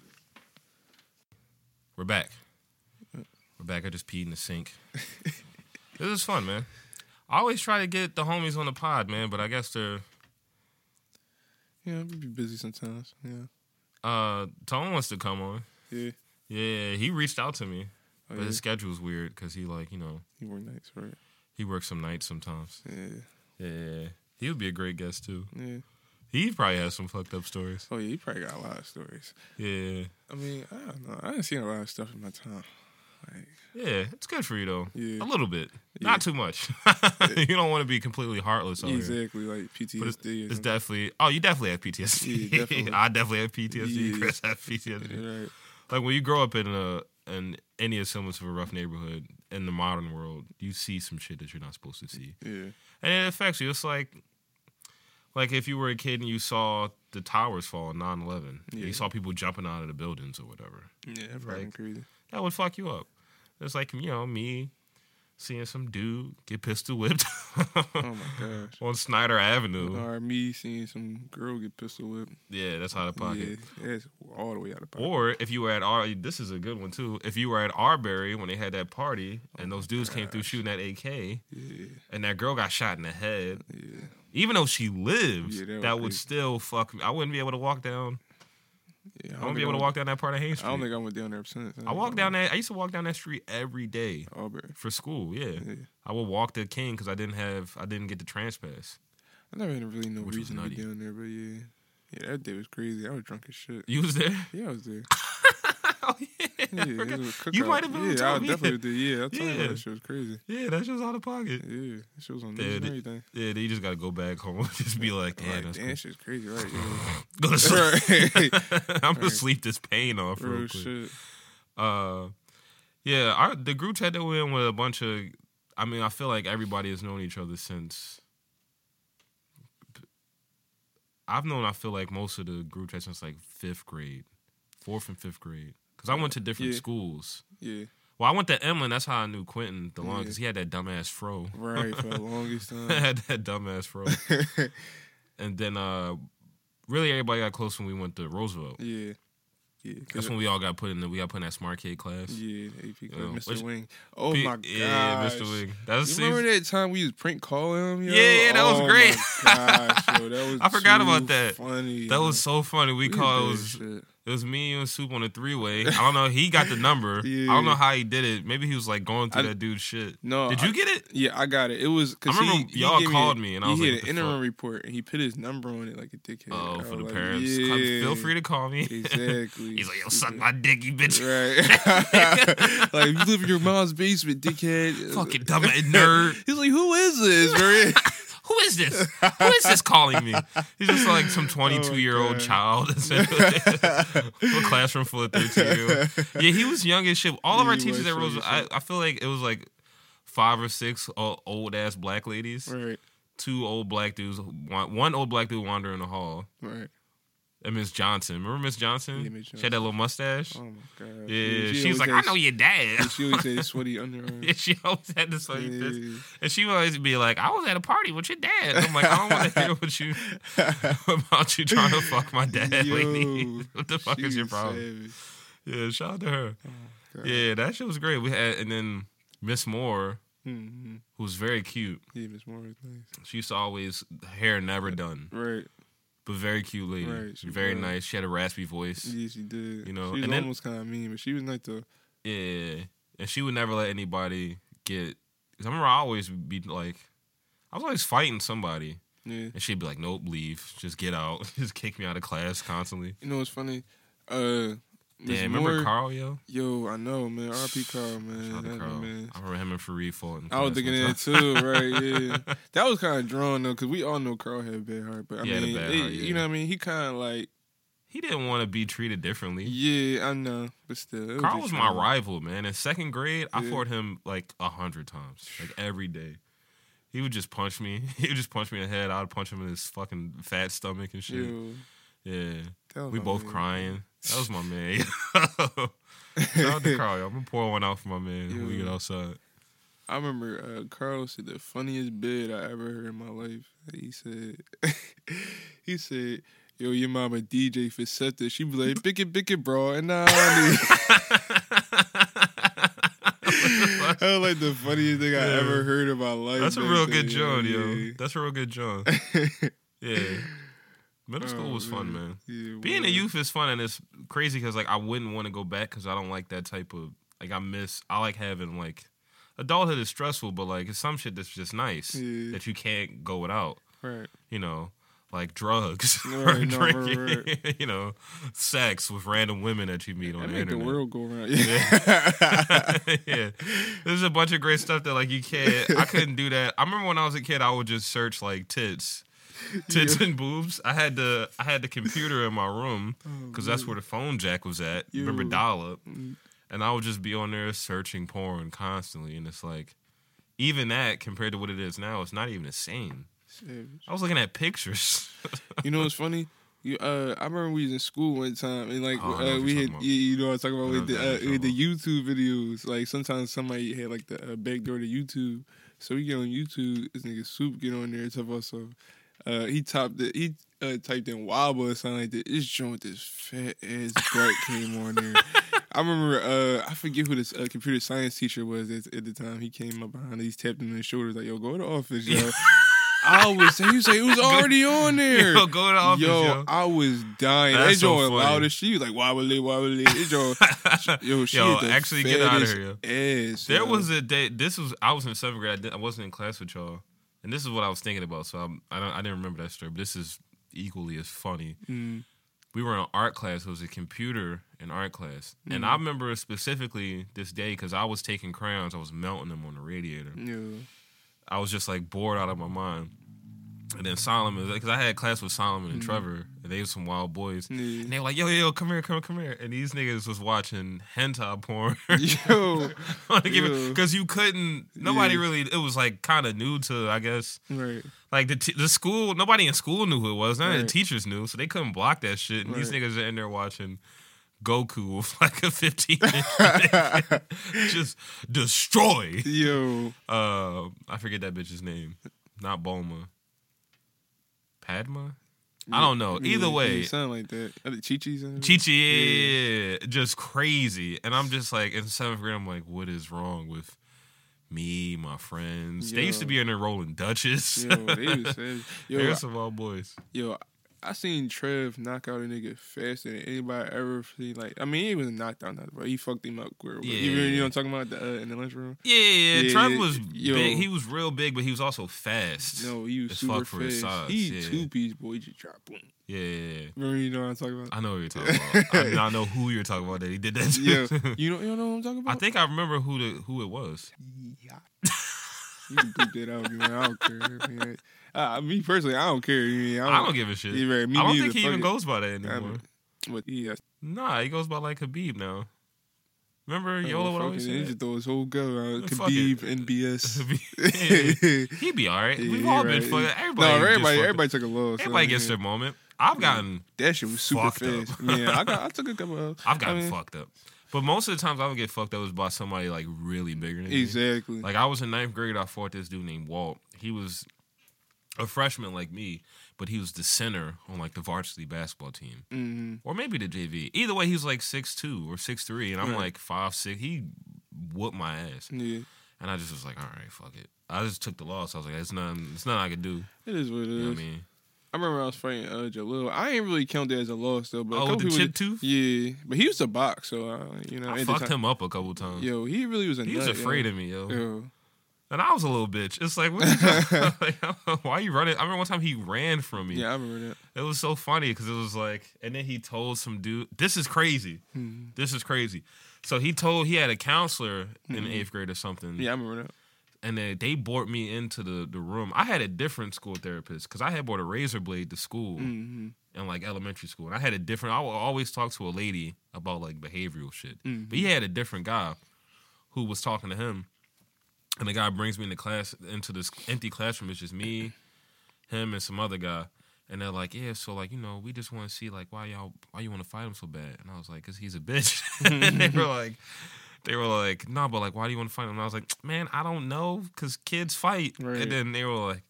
We're back. We're back. I just peed in the sink. [LAUGHS] this is fun, man. I always try to get the homies on the pod, man, but I guess they're yeah we be busy sometimes yeah uh Tone wants to come on. yeah Yeah, he reached out to me, Oh, but yeah. his schedule's weird because he like you know he work nights right he works some nights sometimes. yeah Yeah, he would be a great guest too. yeah He probably has some fucked up stories. oh yeah he probably got a lot of stories Yeah, I mean I don't know I didn't seen a lot of stuff in my time like yeah, it's good for you though. Yeah. a little bit, Yeah. not too much. [LAUGHS] you don't want to be completely heartless out here. exactly like PTSD But it's, it's definitely. Oh, you definitely have PTSD. Yeah, definitely. [LAUGHS] I definitely have PTSD. Yeah. Chris have PTSD. [LAUGHS] right Like when you grow up in a in any semblance of a rough neighborhood in the modern world, you see some shit that you're not supposed to see, yeah and it affects you. It's like, like if you were a kid and you saw the towers fall on 9-11, Yeah. you saw people jumping out of the buildings or whatever. Yeah, that's Like- crazy. That would fuck you up. It's like you know me seeing some dude get pistol whipped [LAUGHS] Oh my gosh. on Snyder Avenue. Or me seeing some girl get pistol whipped. Yeah, that's out of pocket. Yeah, that's all the way out of pocket. Or if you were at our, this is a good one too. If you were at Awbury when they had that party oh and those dudes came through shooting that AK yeah, and that girl got shot in the head, yeah. even though she lives, Yeah, that that would still fuck me. I wouldn't be able to walk down. Yeah I don't wouldn't be able to walk down that part of Haines I don't think I went down there since. I walked down that. I used to walk down that street every day Auburn. for school. Yeah, Yeah. I would walk to King because I didn't have, I didn't get the trans pass. I never had really no Which was reason to be down there, but yeah. Yeah, that day was crazy. I was drunk as shit. You was there? Yeah, I was there. [LAUGHS] oh [LAUGHS] yeah, Yeah, it forgot. was a You might have been Yeah, I definitely did. Yeah, I told you Yeah. that shit was crazy. Yeah, that shit was out of pocket. Yeah, that shit was on Yeah, news and the- everything. Yeah, then you just gotta go back home. And [LAUGHS] just be like, damn, Like, that's damn, that shit's crazy, right? [LAUGHS] Yeah. Go to sleep. I'm gonna sleep this pain off real Real quick. shit. Uh, yeah, our the group chat that we're in with a bunch of. I mean, I feel like everybody has known each other since. I've known. I feel like most of the group chat since like fifth grade, fourth and fifth grade, because I went to different Yeah. schools. Yeah, Well, I went to Emlen. That's how I knew Quentin the longest. because He had that dumbass fro. right. For the [LAUGHS] longest time. had that dumbass fro. [LAUGHS] and then, uh, really, everybody got close when we went to Roosevelt. yeah, yeah. That's when we all got put in the we got put in that smart kid class. Yeah, AP class, Uh, Mr. which- Wing. Oh P- my god, Yeah, Mr. Wing. That was You remember that time we used prank calling him? Yo? Yeah, yeah, that was oh great. My gosh, yo, that [LAUGHS] was I forgot about that. Funny. That was so funny. We, We called it was shit. it was me you and Soup on a three way. I don't know. He got the number. [LAUGHS] I don't know how he did it. Maybe he was like going through I- that dude's shit. No, Did I- you get it? Yeah, I got it. It was because I remember he, y'all he called a- me and I he was like, had an interim fuck? report and he put his number on it like a dickhead. Oh, for the like, parents. Yeah, Feel free to call me. Exactly. [LAUGHS] He's like, yo, suck my dick, you bitch. Right. [LAUGHS] like you live in your mom's basement, dickhead. Fucking dumb nerd. He's like, who is this? Right? Who is this? Who is this calling me? He's just like some 22 [LAUGHS] Oh my year old God. child. [LAUGHS] a classroom full of 13 year olds. Yeah, he was young as shit. All of our he teachers at Rose, I. I feel like it was like five or six old ass black ladies, right. two old black dudes, one, one old black dude wandering the hall, Right. And Miss Johnson. Remember Miss Johnson? Yeah, Miss She had that little mustache. Oh my god. yeah, she, always was like, had- I know your dad. She always had sweaty underarms. yeah, she always had this funny [LAUGHS] fist. And she would always be like, I was at a party with your dad. I'm like, I don't want to hear what you [LAUGHS] about you trying to fuck my dad, Yo, lady. [LAUGHS] what the fuck is your problem? savage. Yeah, shout out to her. God. Yeah, that shit was great. We had and then Miss Moore, Mhm. who was very cute. Yeah, Miss Moore was nice. She used to always hair never done, Right. But very cute lady. Right, she very was. nice. She had a raspy voice. Yeah, she did. You know, she was and then- almost kind of mean, but she was nice though. Yeah, and she would never let anybody get. Cause I remember I always be like, I was always fighting somebody. Yeah. And she'd be like, "Nope, leave. Just get out. [LAUGHS] Just kick me out of class constantly." You know what's funny? Uh, Damn, remember Moore- Carl, yo? Yo, I know, man. R.P. Carl, man. Shout out to That Carl. man. I remember him and Fareed fought. I was thinking that too, right? Yeah, [LAUGHS] that was kind of drawn though, because we all know Carl had a bad heart, but I He had a mean, it- heart, yeah. you know what I mean? He kind of like, He didn't want to be treated differently. yeah, I know, but still, Carl was my rival, man. In second grade, I fought him like a hundred times, like every day. He would just punch me. [LAUGHS] He would just punch me in the head. I would punch him in his fucking fat stomach and shit. Yo, Yeah, we both man. crying. That was my [LAUGHS] man. [LAUGHS] Shout out to [LAUGHS] Carl. yo. I'm gonna pour one out for my man when we get outside. I remember uh, Carl said the funniest bit I ever heard in my life. He said, he said, "Yo, your mama DJ for Scepter. She be like, bick it, bick it, bro." And now that was like the funniest thing I ever heard in my life. That's a real good John, yo. Yeah. That's a real good John. Yeah. Middle school was fun, mm-hmm. man. Yeah, Being a youth is fun, and it's crazy because like I wouldn't want to go back because I don't like that type of like I miss. I like having like adulthood is stressful, but like it's some shit that's just nice Yeah. that you can't go without. Right. You know, like drugs [LAUGHS] or Right, no, right, drinking. [LAUGHS] you know, sex with random women that you meet on the made the world go around. Yeah. [LAUGHS] yeah, there's a bunch of great stuff that like you can't. I couldn't do that. I remember when I was a kid, I would just search like tits, [LAUGHS] tits and boobs. I had the I had the computer in my room because that's where the phone jack was at. Remember dial up, and I would just be on there searching porn constantly, and it's like, even that compared to what it is now, it's not even the same. Savage. I was looking at pictures. [LAUGHS] You know what's funny? You, uh, I remember we was in school one time, and like Oh, uh, we had, you, you know what I'm talking about with the uh, with the YouTube videos. Like sometimes somebody had like the uh, back door to YouTube, so we get on YouTube. This nigga Soup get on there and about some. Uh, he topped it. He uh, typed in wobble or something like that. This joint, this fat ass butt came on there. I remember. Uh, I forget who this uh, computer science teacher was at, at the time. He came up behind. He's tapped him on the shoulders like, "Yo, go to the office, yo." [LAUGHS] I was. He was like, "It was already on [LAUGHS] there." Yo, go to the office, yo, yo. I was dying. That's that so joint funny. loud as she was like wobbly wobbly. That joint, [LAUGHS] yo, she Yo, actually get outta fattest here, Ass, There yo. was a day. This was I was in seventh grade. I wasn't in class with y'all, and this is what I was thinking about. So I'm, I don't. I didn't remember that story. But this is equally as funny. Mm. We were in an art class. It was a computer in art class, and Mm. I remember specifically this day because I was taking crayons. I was melting them on the radiator. Yo, I was just like bored out of my mind. And then Solomon, because I had class with Solomon and Trevor, and they were some wild boys. Yeah. And they were like, yo, yo, yo, come here, come, here, come here. And these niggas was watching hentai porn. [LAUGHS] yo, [LAUGHS] Because you couldn't, nobody Yeah. really, it was like kind of new to, I guess, right. like the, t- the school, nobody in school knew who it was. None of the teachers knew, so they couldn't block that shit. And these niggas are in there watching Goku [LAUGHS] with like a 15 just destroy. Yo, Uh, I forget that bitch's name. Not Bulma. Padma? I don't know. Either way, something like that. The Chi-Chi's in it? Chi Chi, yeah, yeah, just crazy. And I'm just like, in seventh grade, I'm like, what is wrong with me, my friends? They used to be in there rolling Duchess. Yo, they was. [LAUGHS] Yo, They're some wild boys. Yo, I seen Trev knock out a nigga faster than anybody ever seen. Like, I mean, he was knocked out, bro. He fucked him up. Quick. Yeah. You, you know what I'm talking about the, uh, in the lunchroom? Yeah, yeah, Yeah, Trev was yo. big. He was real big, but he was also fast. No, he was super fuck for his fast. size, He yeah. two piece boy. He just drop boom. Yeah, yeah, yeah. Remember, you know what I'm talking about? I know what you're talking about. I, mean, I know who you're talking about that he did that to. yeah, [LAUGHS] you know, you don't know what I'm talking about? I think I remember who the who it was. Yeah. you can beat that out, man. I don't care. Man. Uh, me personally, I don't care. I, mean, I, I don't give a shit. Yeah, right, me I don't neither. think he Fuck even it. goes by that I anymore. mean, But yeah, Nah, he goes by like Habib now. Remember Yola would always he say just throw his whole gun around. Khabib. NBS. [LAUGHS] [LAUGHS] He'd be all right. Yeah, We've all been right. fucking. Everybody, No, everybody, everybody took a loss. everybody so, gets their moment. I've gotten, That shit was super fucked up. fast. yeah, I got, I [LAUGHS] took a couple of. I've gotten I mean, fucked up. But most of the times I would get fucked up was by somebody like really bigger than me. Exactly. Like I was in ninth grade, I fought this dude named Walt. He was a freshman like me, but he was the center on like the varsity basketball team. hmm Or maybe the JV. Either way, he was like six two or six three, and I'm Right. like five six. He whooped my ass, Yeah, and I just was like, all right, fuck it. I just took the loss. I was like, it's nothing. It's nothing I could do. it is what it is. You know what I mean? I remember I was fighting uh, Jalil. I ain't really count that as a loss though. But a Oh, couple with the people chip tooth? Yeah, but he was a box, so uh, you know. I fucked him up a couple times. Yo, he really was a. he was afraid yo. of me, yo. Yo. And I was a little bitch. It's like, what you [LAUGHS] [LAUGHS] like, why you running? I remember one time he ran from me. Yeah, I remember that. It was so funny because it was like, and then he told some dude, "This is crazy. Hmm. This is crazy." So he told he had a counselor in eighth grade or something. Hmm. Yeah, I remember that. and then they brought me into the, the room. I had a different school therapist because I had brought a razor blade to school hmm in like elementary school, and I had a different. I would always talk to a lady about like behavioral shit, but he had a different guy who was talking to him, and the guy brings me into class into this empty classroom. It's just me, him, and some other guy. And they're like, yeah, so like you know, we just want to see like why y'all why you want to fight him so bad. And I was like, cause he's a bitch. [LAUGHS] and they were like, they were like, no, but like, why do you want to fight him? And I was like, man, I don't know, cause kids fight. Right. And then they were like,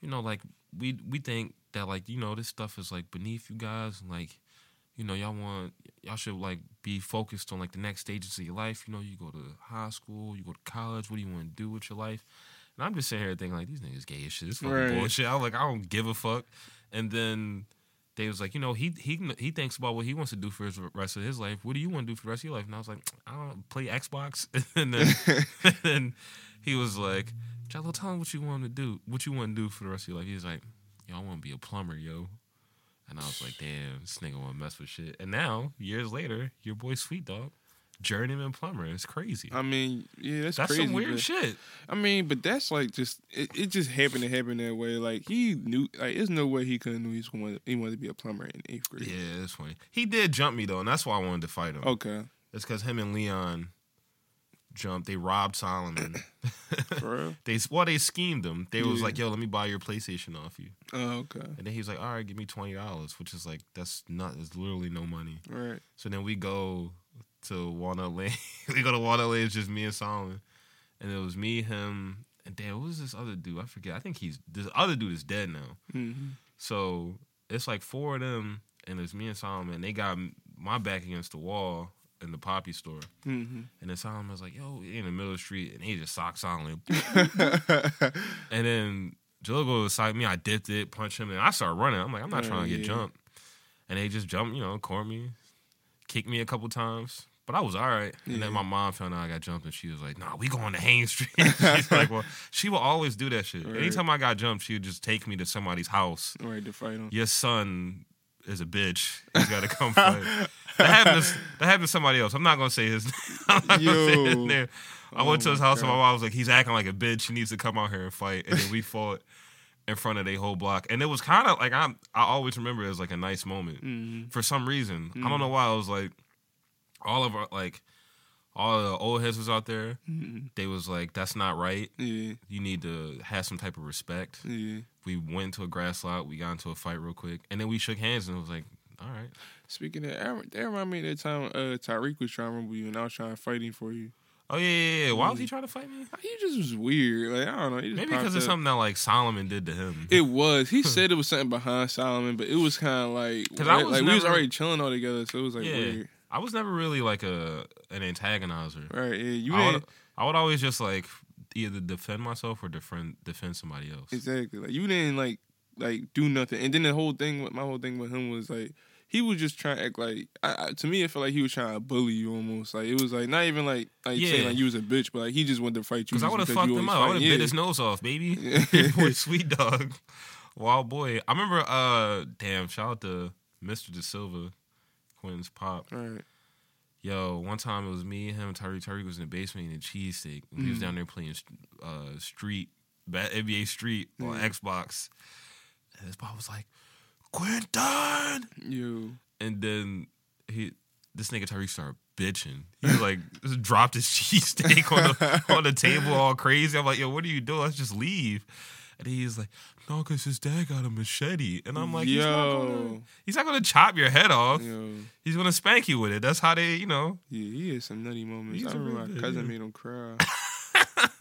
you know, like we we think that like you know this stuff is like beneath you guys, and like you know y'all want y'all should like be focused on like the next stages of your life. You know, you go to high school, you go to college. What do you want to do with your life? And I'm just sitting here thinking like these niggas gay as shit. This fucking Right. bullshit. I'm like I don't give a fuck. And then they was like, you know, he he he thinks about what he wants to do for his rest of his life. What do you want to do for the rest of your life? And I was like, I don't play Xbox. [LAUGHS] and then [LAUGHS] and then he was like, Jello, tell him what you want to do. What you want to do for the rest of your life. He's like, Yo, I want to be a plumber, yo. And I was like, damn, this nigga want to mess with shit. And now, years later, your boy Sweet Dog, journeyman plumber. It's crazy. I mean, yeah, that's, crazy. That's crazy. some weird but- shit. I mean, but that's like just it, it just happened to happen that way. Like he knew, like there's no way he couldn't know he's wanted he wanted to be a plumber in eighth grade. Yeah, that's funny. He did jump me though, and that's why I wanted to fight him. Okay. It's because him and Leon jumped. They robbed Solomon. [CLEARS THROAT] [LAUGHS] For real? they well, they schemed him. They was like, "Yo, let me buy your PlayStation off you." Oh, okay. And then he was like, "All right, give me twenty dollars," which is like that's not. It's literally no money. Right. So then we go to Walnut Lane. [LAUGHS] we go to Walnut Lane. It's just me and Solomon, and it was me, him, and damn, what was this other dude? I forget. I think he's this other dude is dead now. Mm-hmm. So it's like four of them, and it's me and Solomon. They got my back against the wall in the poppy store, Mm-hmm. and then Solomon was like, "Yo, we in the middle of the street," and he just socked Solomon. [LAUGHS] [LAUGHS] and then goes beside me. I dipped it, punched him, and I started running. I'm like, I'm not Oh, trying to get yeah. jumped. And they just jumped, you know, caught me, kicked me a couple times. But I was all right. And then my mom found out I got jumped, and she was like, "Nah, we going to Haines Street." [LAUGHS] She's like, "Well, she will always do that shit. Right. Anytime I got jumped, she would just take me to somebody's house. right to fight him. Your son is a bitch. He's got to come fight." That happened. To, that happened to somebody else. I'm not gonna say his. [LAUGHS] Gonna say his name. I Oh went to his house and my God. mom was like, "He's acting like a bitch. He needs to come out here and fight." And then we [LAUGHS] fought in front of their whole block, and it was kind of like I'm. I always remember it as like a nice moment Mm-hmm. for some reason. I don't know why. I was like, all of our like, all the old heads was out there. Mm-hmm. They was like, "That's not right. Yeah. You need to have some type of respect." Yeah. We went to a grass lot. We got into a fight real quick, and then we shook hands, and it was like, "All right." Speaking of, that, that remind me of that time uh, Tyreek was trying to rumble you, and I was trying to fight him for you. Oh yeah, yeah, yeah. Why was he trying to fight me? He just was weird. Like I don't know. He just Maybe because it's up. something that like Solomon did to him. It was. He [LAUGHS] said it was something behind Solomon, but it was kind of like 'Cause I was like we was already chilling all together, so it was like yeah, weird. I was never really like a an antagonizer. Right? Yeah. You I would, I would always just like either defend myself or defend defend somebody else. exactly like you didn't like like do nothing, and then the whole thing. with My whole thing with him was like. He was just trying to act like. I, I, to me, it felt like he was trying to bully you almost. Like it was like not even like like saying Yeah. like you was a bitch, but like he just wanted to fight you. Because I would have fucked him up. I would have Yeah. bit his nose off, baby. Yeah. [LAUGHS] Boy, [LAUGHS] sweet dog, wild boy. I remember. Uh, damn. Shout out to Mr. De Silva, Quinn's pop. Right. Yo, one time it was me, him, and Tyreek. Tyreek was in the basement eating a cheesesteak. and He was Mm. down there playing uh, Street, NBA Street on Yeah. Xbox. And his pop was like, Quentin! You. And then he, this nigga Tyreek started bitching. He like [LAUGHS] dropped his cheesesteak on the on the table all crazy. I'm like, yo, what are you doing? Let's just leave. And he's like, no, because his dad got a machete. And I'm like, he's not, gonna, Yo. he's not gonna chop your head off. Yo. He's gonna spank you with it. That's how they, you know. Yeah, he had some nutty moments. He's I remember my cousin yeah. made him cry. [LAUGHS]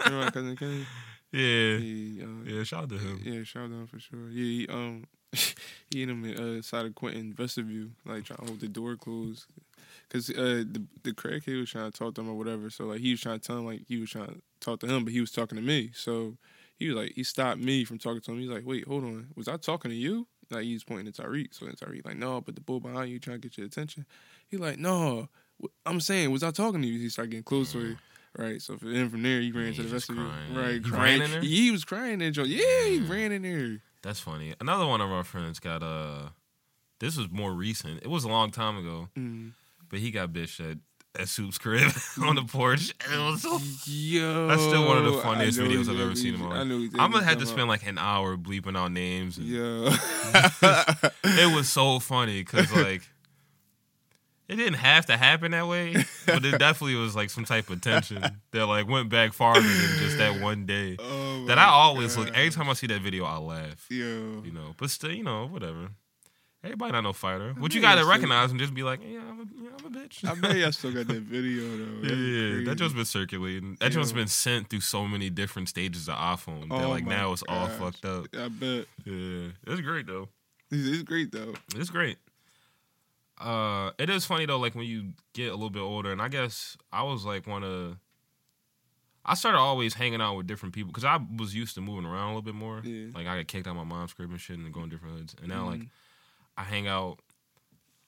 remember my cousin Kenny? Yeah. He, uh, Yeah, shout out to him. Yeah, shout out to him for sure. Yeah, he um [LAUGHS] he and him uh, of Quentin vestibule, like trying to hold the door closed. Cause uh the the crackhead was trying to talk to him or whatever. So like he was trying to tell him like he was trying to talk to him, but he was talking to me. So he was like he stopped me from talking to him. He's like, Wait, hold on. Was I talking to you? Like he's pointing to Tariq. So then Tariq like, No, but the bull behind you trying to get your attention. He like, No, I'm saying, was I talking to you? He started getting close to her. Right, so for- then from there he ran Yeah, to the he vestibule. Right, He crying. in there? He was crying in Joe. Yeah, he ran in there. That's funny. Another one of our friends got uh this was more recent. It was a long time ago, Mm. but he got bitched at at Soup's crib [LAUGHS] on the porch. And it was so Yo, That's still one of the funniest videos I've ever seen in my life. I'm gonna have to spend like an hour bleeping out names. about. [LAUGHS] It was so funny because like it didn't have to happen that way, but it [LAUGHS] definitely was like some type of tension that like went back farther than just that one day. Oh That I always look every time I see that video, I laugh. Yo. You know, but still, you know, whatever. Everybody not no fighter. What bet you gotta recognize and just be like, yeah, I'm a, yeah, I'm a bitch. I bet y'all still got that [LAUGHS] video though. Yeah, That's yeah, crazy. that just been circulating. That just been sent through so many different stages of iPhone oh that like now it's all fucked up. I bet. Yeah, it's great though. It's great though. It's great. Uh, it is funny though, like when you get a little bit older, and I guess I was like one of. I started always hanging out with different people because I was used to moving around a little bit more. Yeah. Like I got kicked out of my mom's crib and shit, and going different hoods. And now like Mhm. I hang out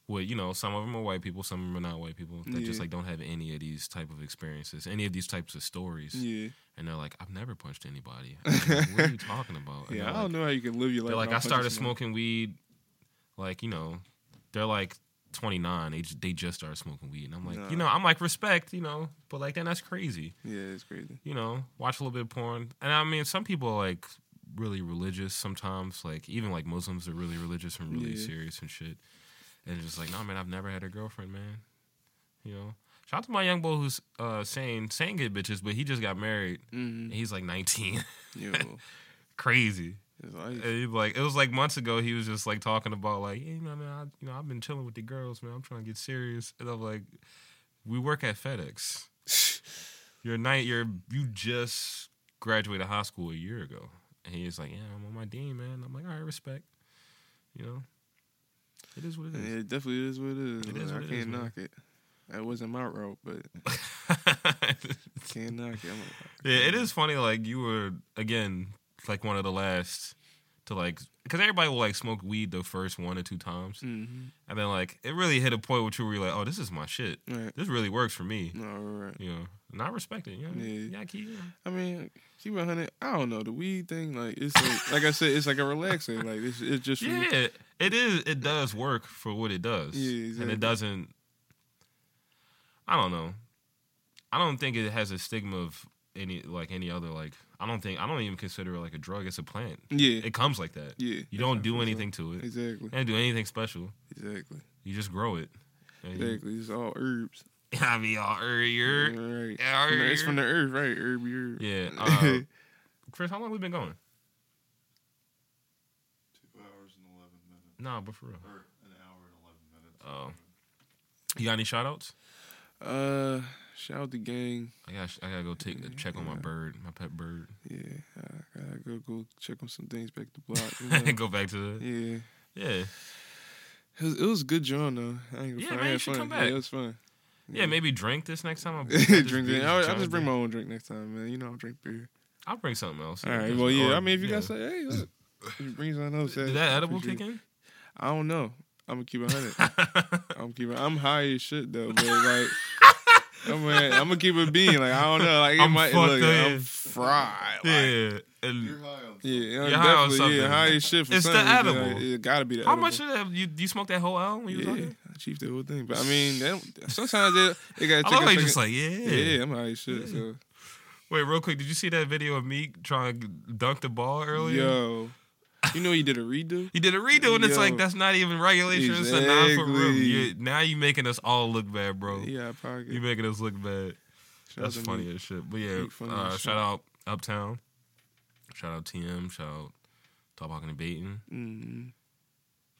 with you know some of them are white people, some of them are not white people that just like don't have any of these type of experiences, any of these types of stories. Yeah. And they're like, I've never punched anybody. [LAUGHS] Like, what are you talking about? And Yeah. I don't know how you can live your life. they're like, I started smoking weed, like you know, they're like 29. They just, they just started smoking weed, and I'm like, Nah. you know, I'm like respect, you know, but like then that's crazy, Yeah, it's crazy. you know. Watch a little bit of porn, and I mean, some people are like really religious sometimes, like even like Muslims are really religious and really Yeah. serious and shit, and just like, no, man, I've never had a girlfriend, man, you know. Shout out to my young boy who's uh, saying saying good bitches, but he just got married. Mm-hmm. And he's like 19. [LAUGHS] Yo, Crazy. like, And he like it was like months ago. He was just like talking about like, hey, you know, man, I, you know, I've been chilling with the girls, man. I'm trying to get serious. And I'm like, we work at FedEx. [LAUGHS] You're night. You're you just graduated high school a year ago, and he's like, yeah, I'm on my dean, man. I'm like, all right, respect. You know, it is what it is. it definitely is what it is. It Like, is I it can't is, man. knock it. That wasn't my route, but [LAUGHS] can't knock it. Like, yeah, it is funny. Like you were again, like one of the last to like, because everybody will like smoke weed the first one or two times, mm-hmm. and then like it really hit a point where you're like, oh, this is my shit. Right. This really works for me. Right. You know, and I respect it. You know, Yeah. yeah, keep. You know. I mean, keep it hundred. I don't know the weed thing. Like it's like, like I said, it's like a relaxing. Like it's it's just. Yeah, it is. It does work for what it does. Yeah, and it doesn't. I don't know. I don't think it has a stigma of any like any other like. I don't think I don't even consider it like a drug. It's a plant. Yeah, It comes like that. yeah. You don't do anything to it. Exactly, don't do anything special. exactly, You just grow it. And you- exactly. It's all herbs. [LAUGHS] I mean, all earlier. Right. Yeah, From the- it's from the earth, right? Herb, herb. Yeah. [LAUGHS] Uh, Chris, how long we been going? Two hours and 11 minutes. Nah, but for real. Or an hour and 11 minutes. Oh. You got any shout outs? uh, shout out the gang. I got I gotta go take a check on my bird, my pet bird. Yeah, I gotta go go check on some things back to block. You [LAUGHS] know? go back to the yeah, yeah. it was, it was a good John though. I ain't gonna Yeah, man, I you should fun. come Yeah, back. it was fun. Yeah, maybe drink this next time. [LAUGHS] I'll, drink it. I'll, I'll just bring my own drink next time, man. You know, I'll drink beer. I'll bring something else. All right. Well, yeah. or- I mean, if you yeah. guys say, hey, look, [LAUGHS] you bring something else, did that edible kick in? I don't know. I'm gonna keep it hundred. I'm keeping. I'm high as shit though, but like. I'm gonna, I'm gonna keep it being like I don't know like it I'm might fucked look up. I'm fried like, yeah. You're And high on something. yeah I'm You're high on definitely yeah high as shit for It's the something. Like, edible. it gotta be the how edible. much of that you you smoked that whole album when you was yeah talking? I achieved the whole thing but I mean they don't, sometimes it, they gotta I take love a how you just like yeah. yeah I'm high as shit so Wait, real quick, did you see that video of me trying to dunk the ball earlier? yo you know he did a redo He did a redo, and it's like that's not even regulation. It's a non for room. Exactly. You, now you making us all look bad, bro. yeah pocket You making us look bad. Shout That's funny as shit. But yeah, uh, as shit. shout out Uptown. Shout out TM. Shout out Talk Walking and Baiting. Mhm.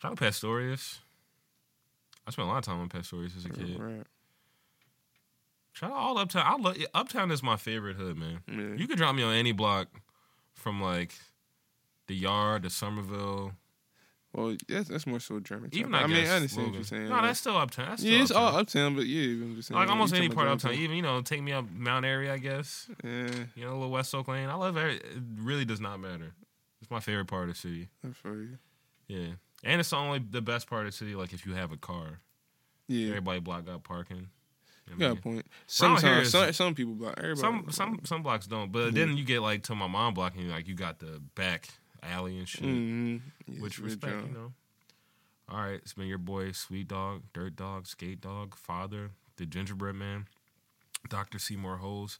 Shout out Pastorius. I spent a lot of time on Pastorius as a kid. right Shout out all Uptown. I love Uptown is my favorite hood, man. yeah You could drop me on any block from like the Yard the Somerville. well that's that's more so German Even. I, I mean I understand what you're saying No, like- that's still Uptown. That's still yeah it's uptown. all uptown but yeah I'm just saying like almost any part of uptown. Even you know, take me up Mount Airy, I guess. yeah You know, a little West Oak Lane. I love it. It really does not matter. It's my favorite part of the city. I feel you Yeah, and it's only the best part of the city. Like if you have a car, yeah everybody block out parking. You You got a point. Sometimes some, some people block. Everybody. Some some some blocks don't, but then you get like to my mom block and like you got the back alley and shit. Mm-hmm. Which respect, you know. All right, it's been your boy, Sweet Dog, Dirt Dog, Skate Dog, Father, the Gingerbread Man, Doctor Seymour Holes,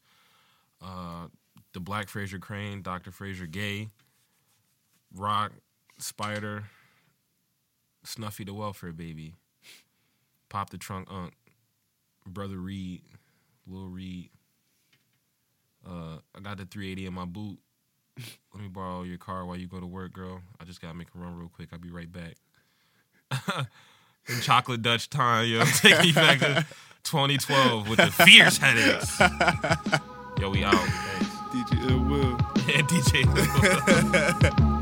uh, the Black Frasier Crane, Doctor Frasier Gay, Rock, Spider, Snuffy the Welfare Baby, Pop the Trunk Unk, Brother Reed, Lil Reed. Uh, I got the 380 in my boot. Let me borrow your car while you go to work, girl. I just gotta make a run real quick. I'll be right back. [LAUGHS] In chocolate Dutch time, yo, [LAUGHS] take me back to 2012 with the fierce headaches. [LAUGHS] Yo, we out. Thanks. DJ Ill Will. And DJ.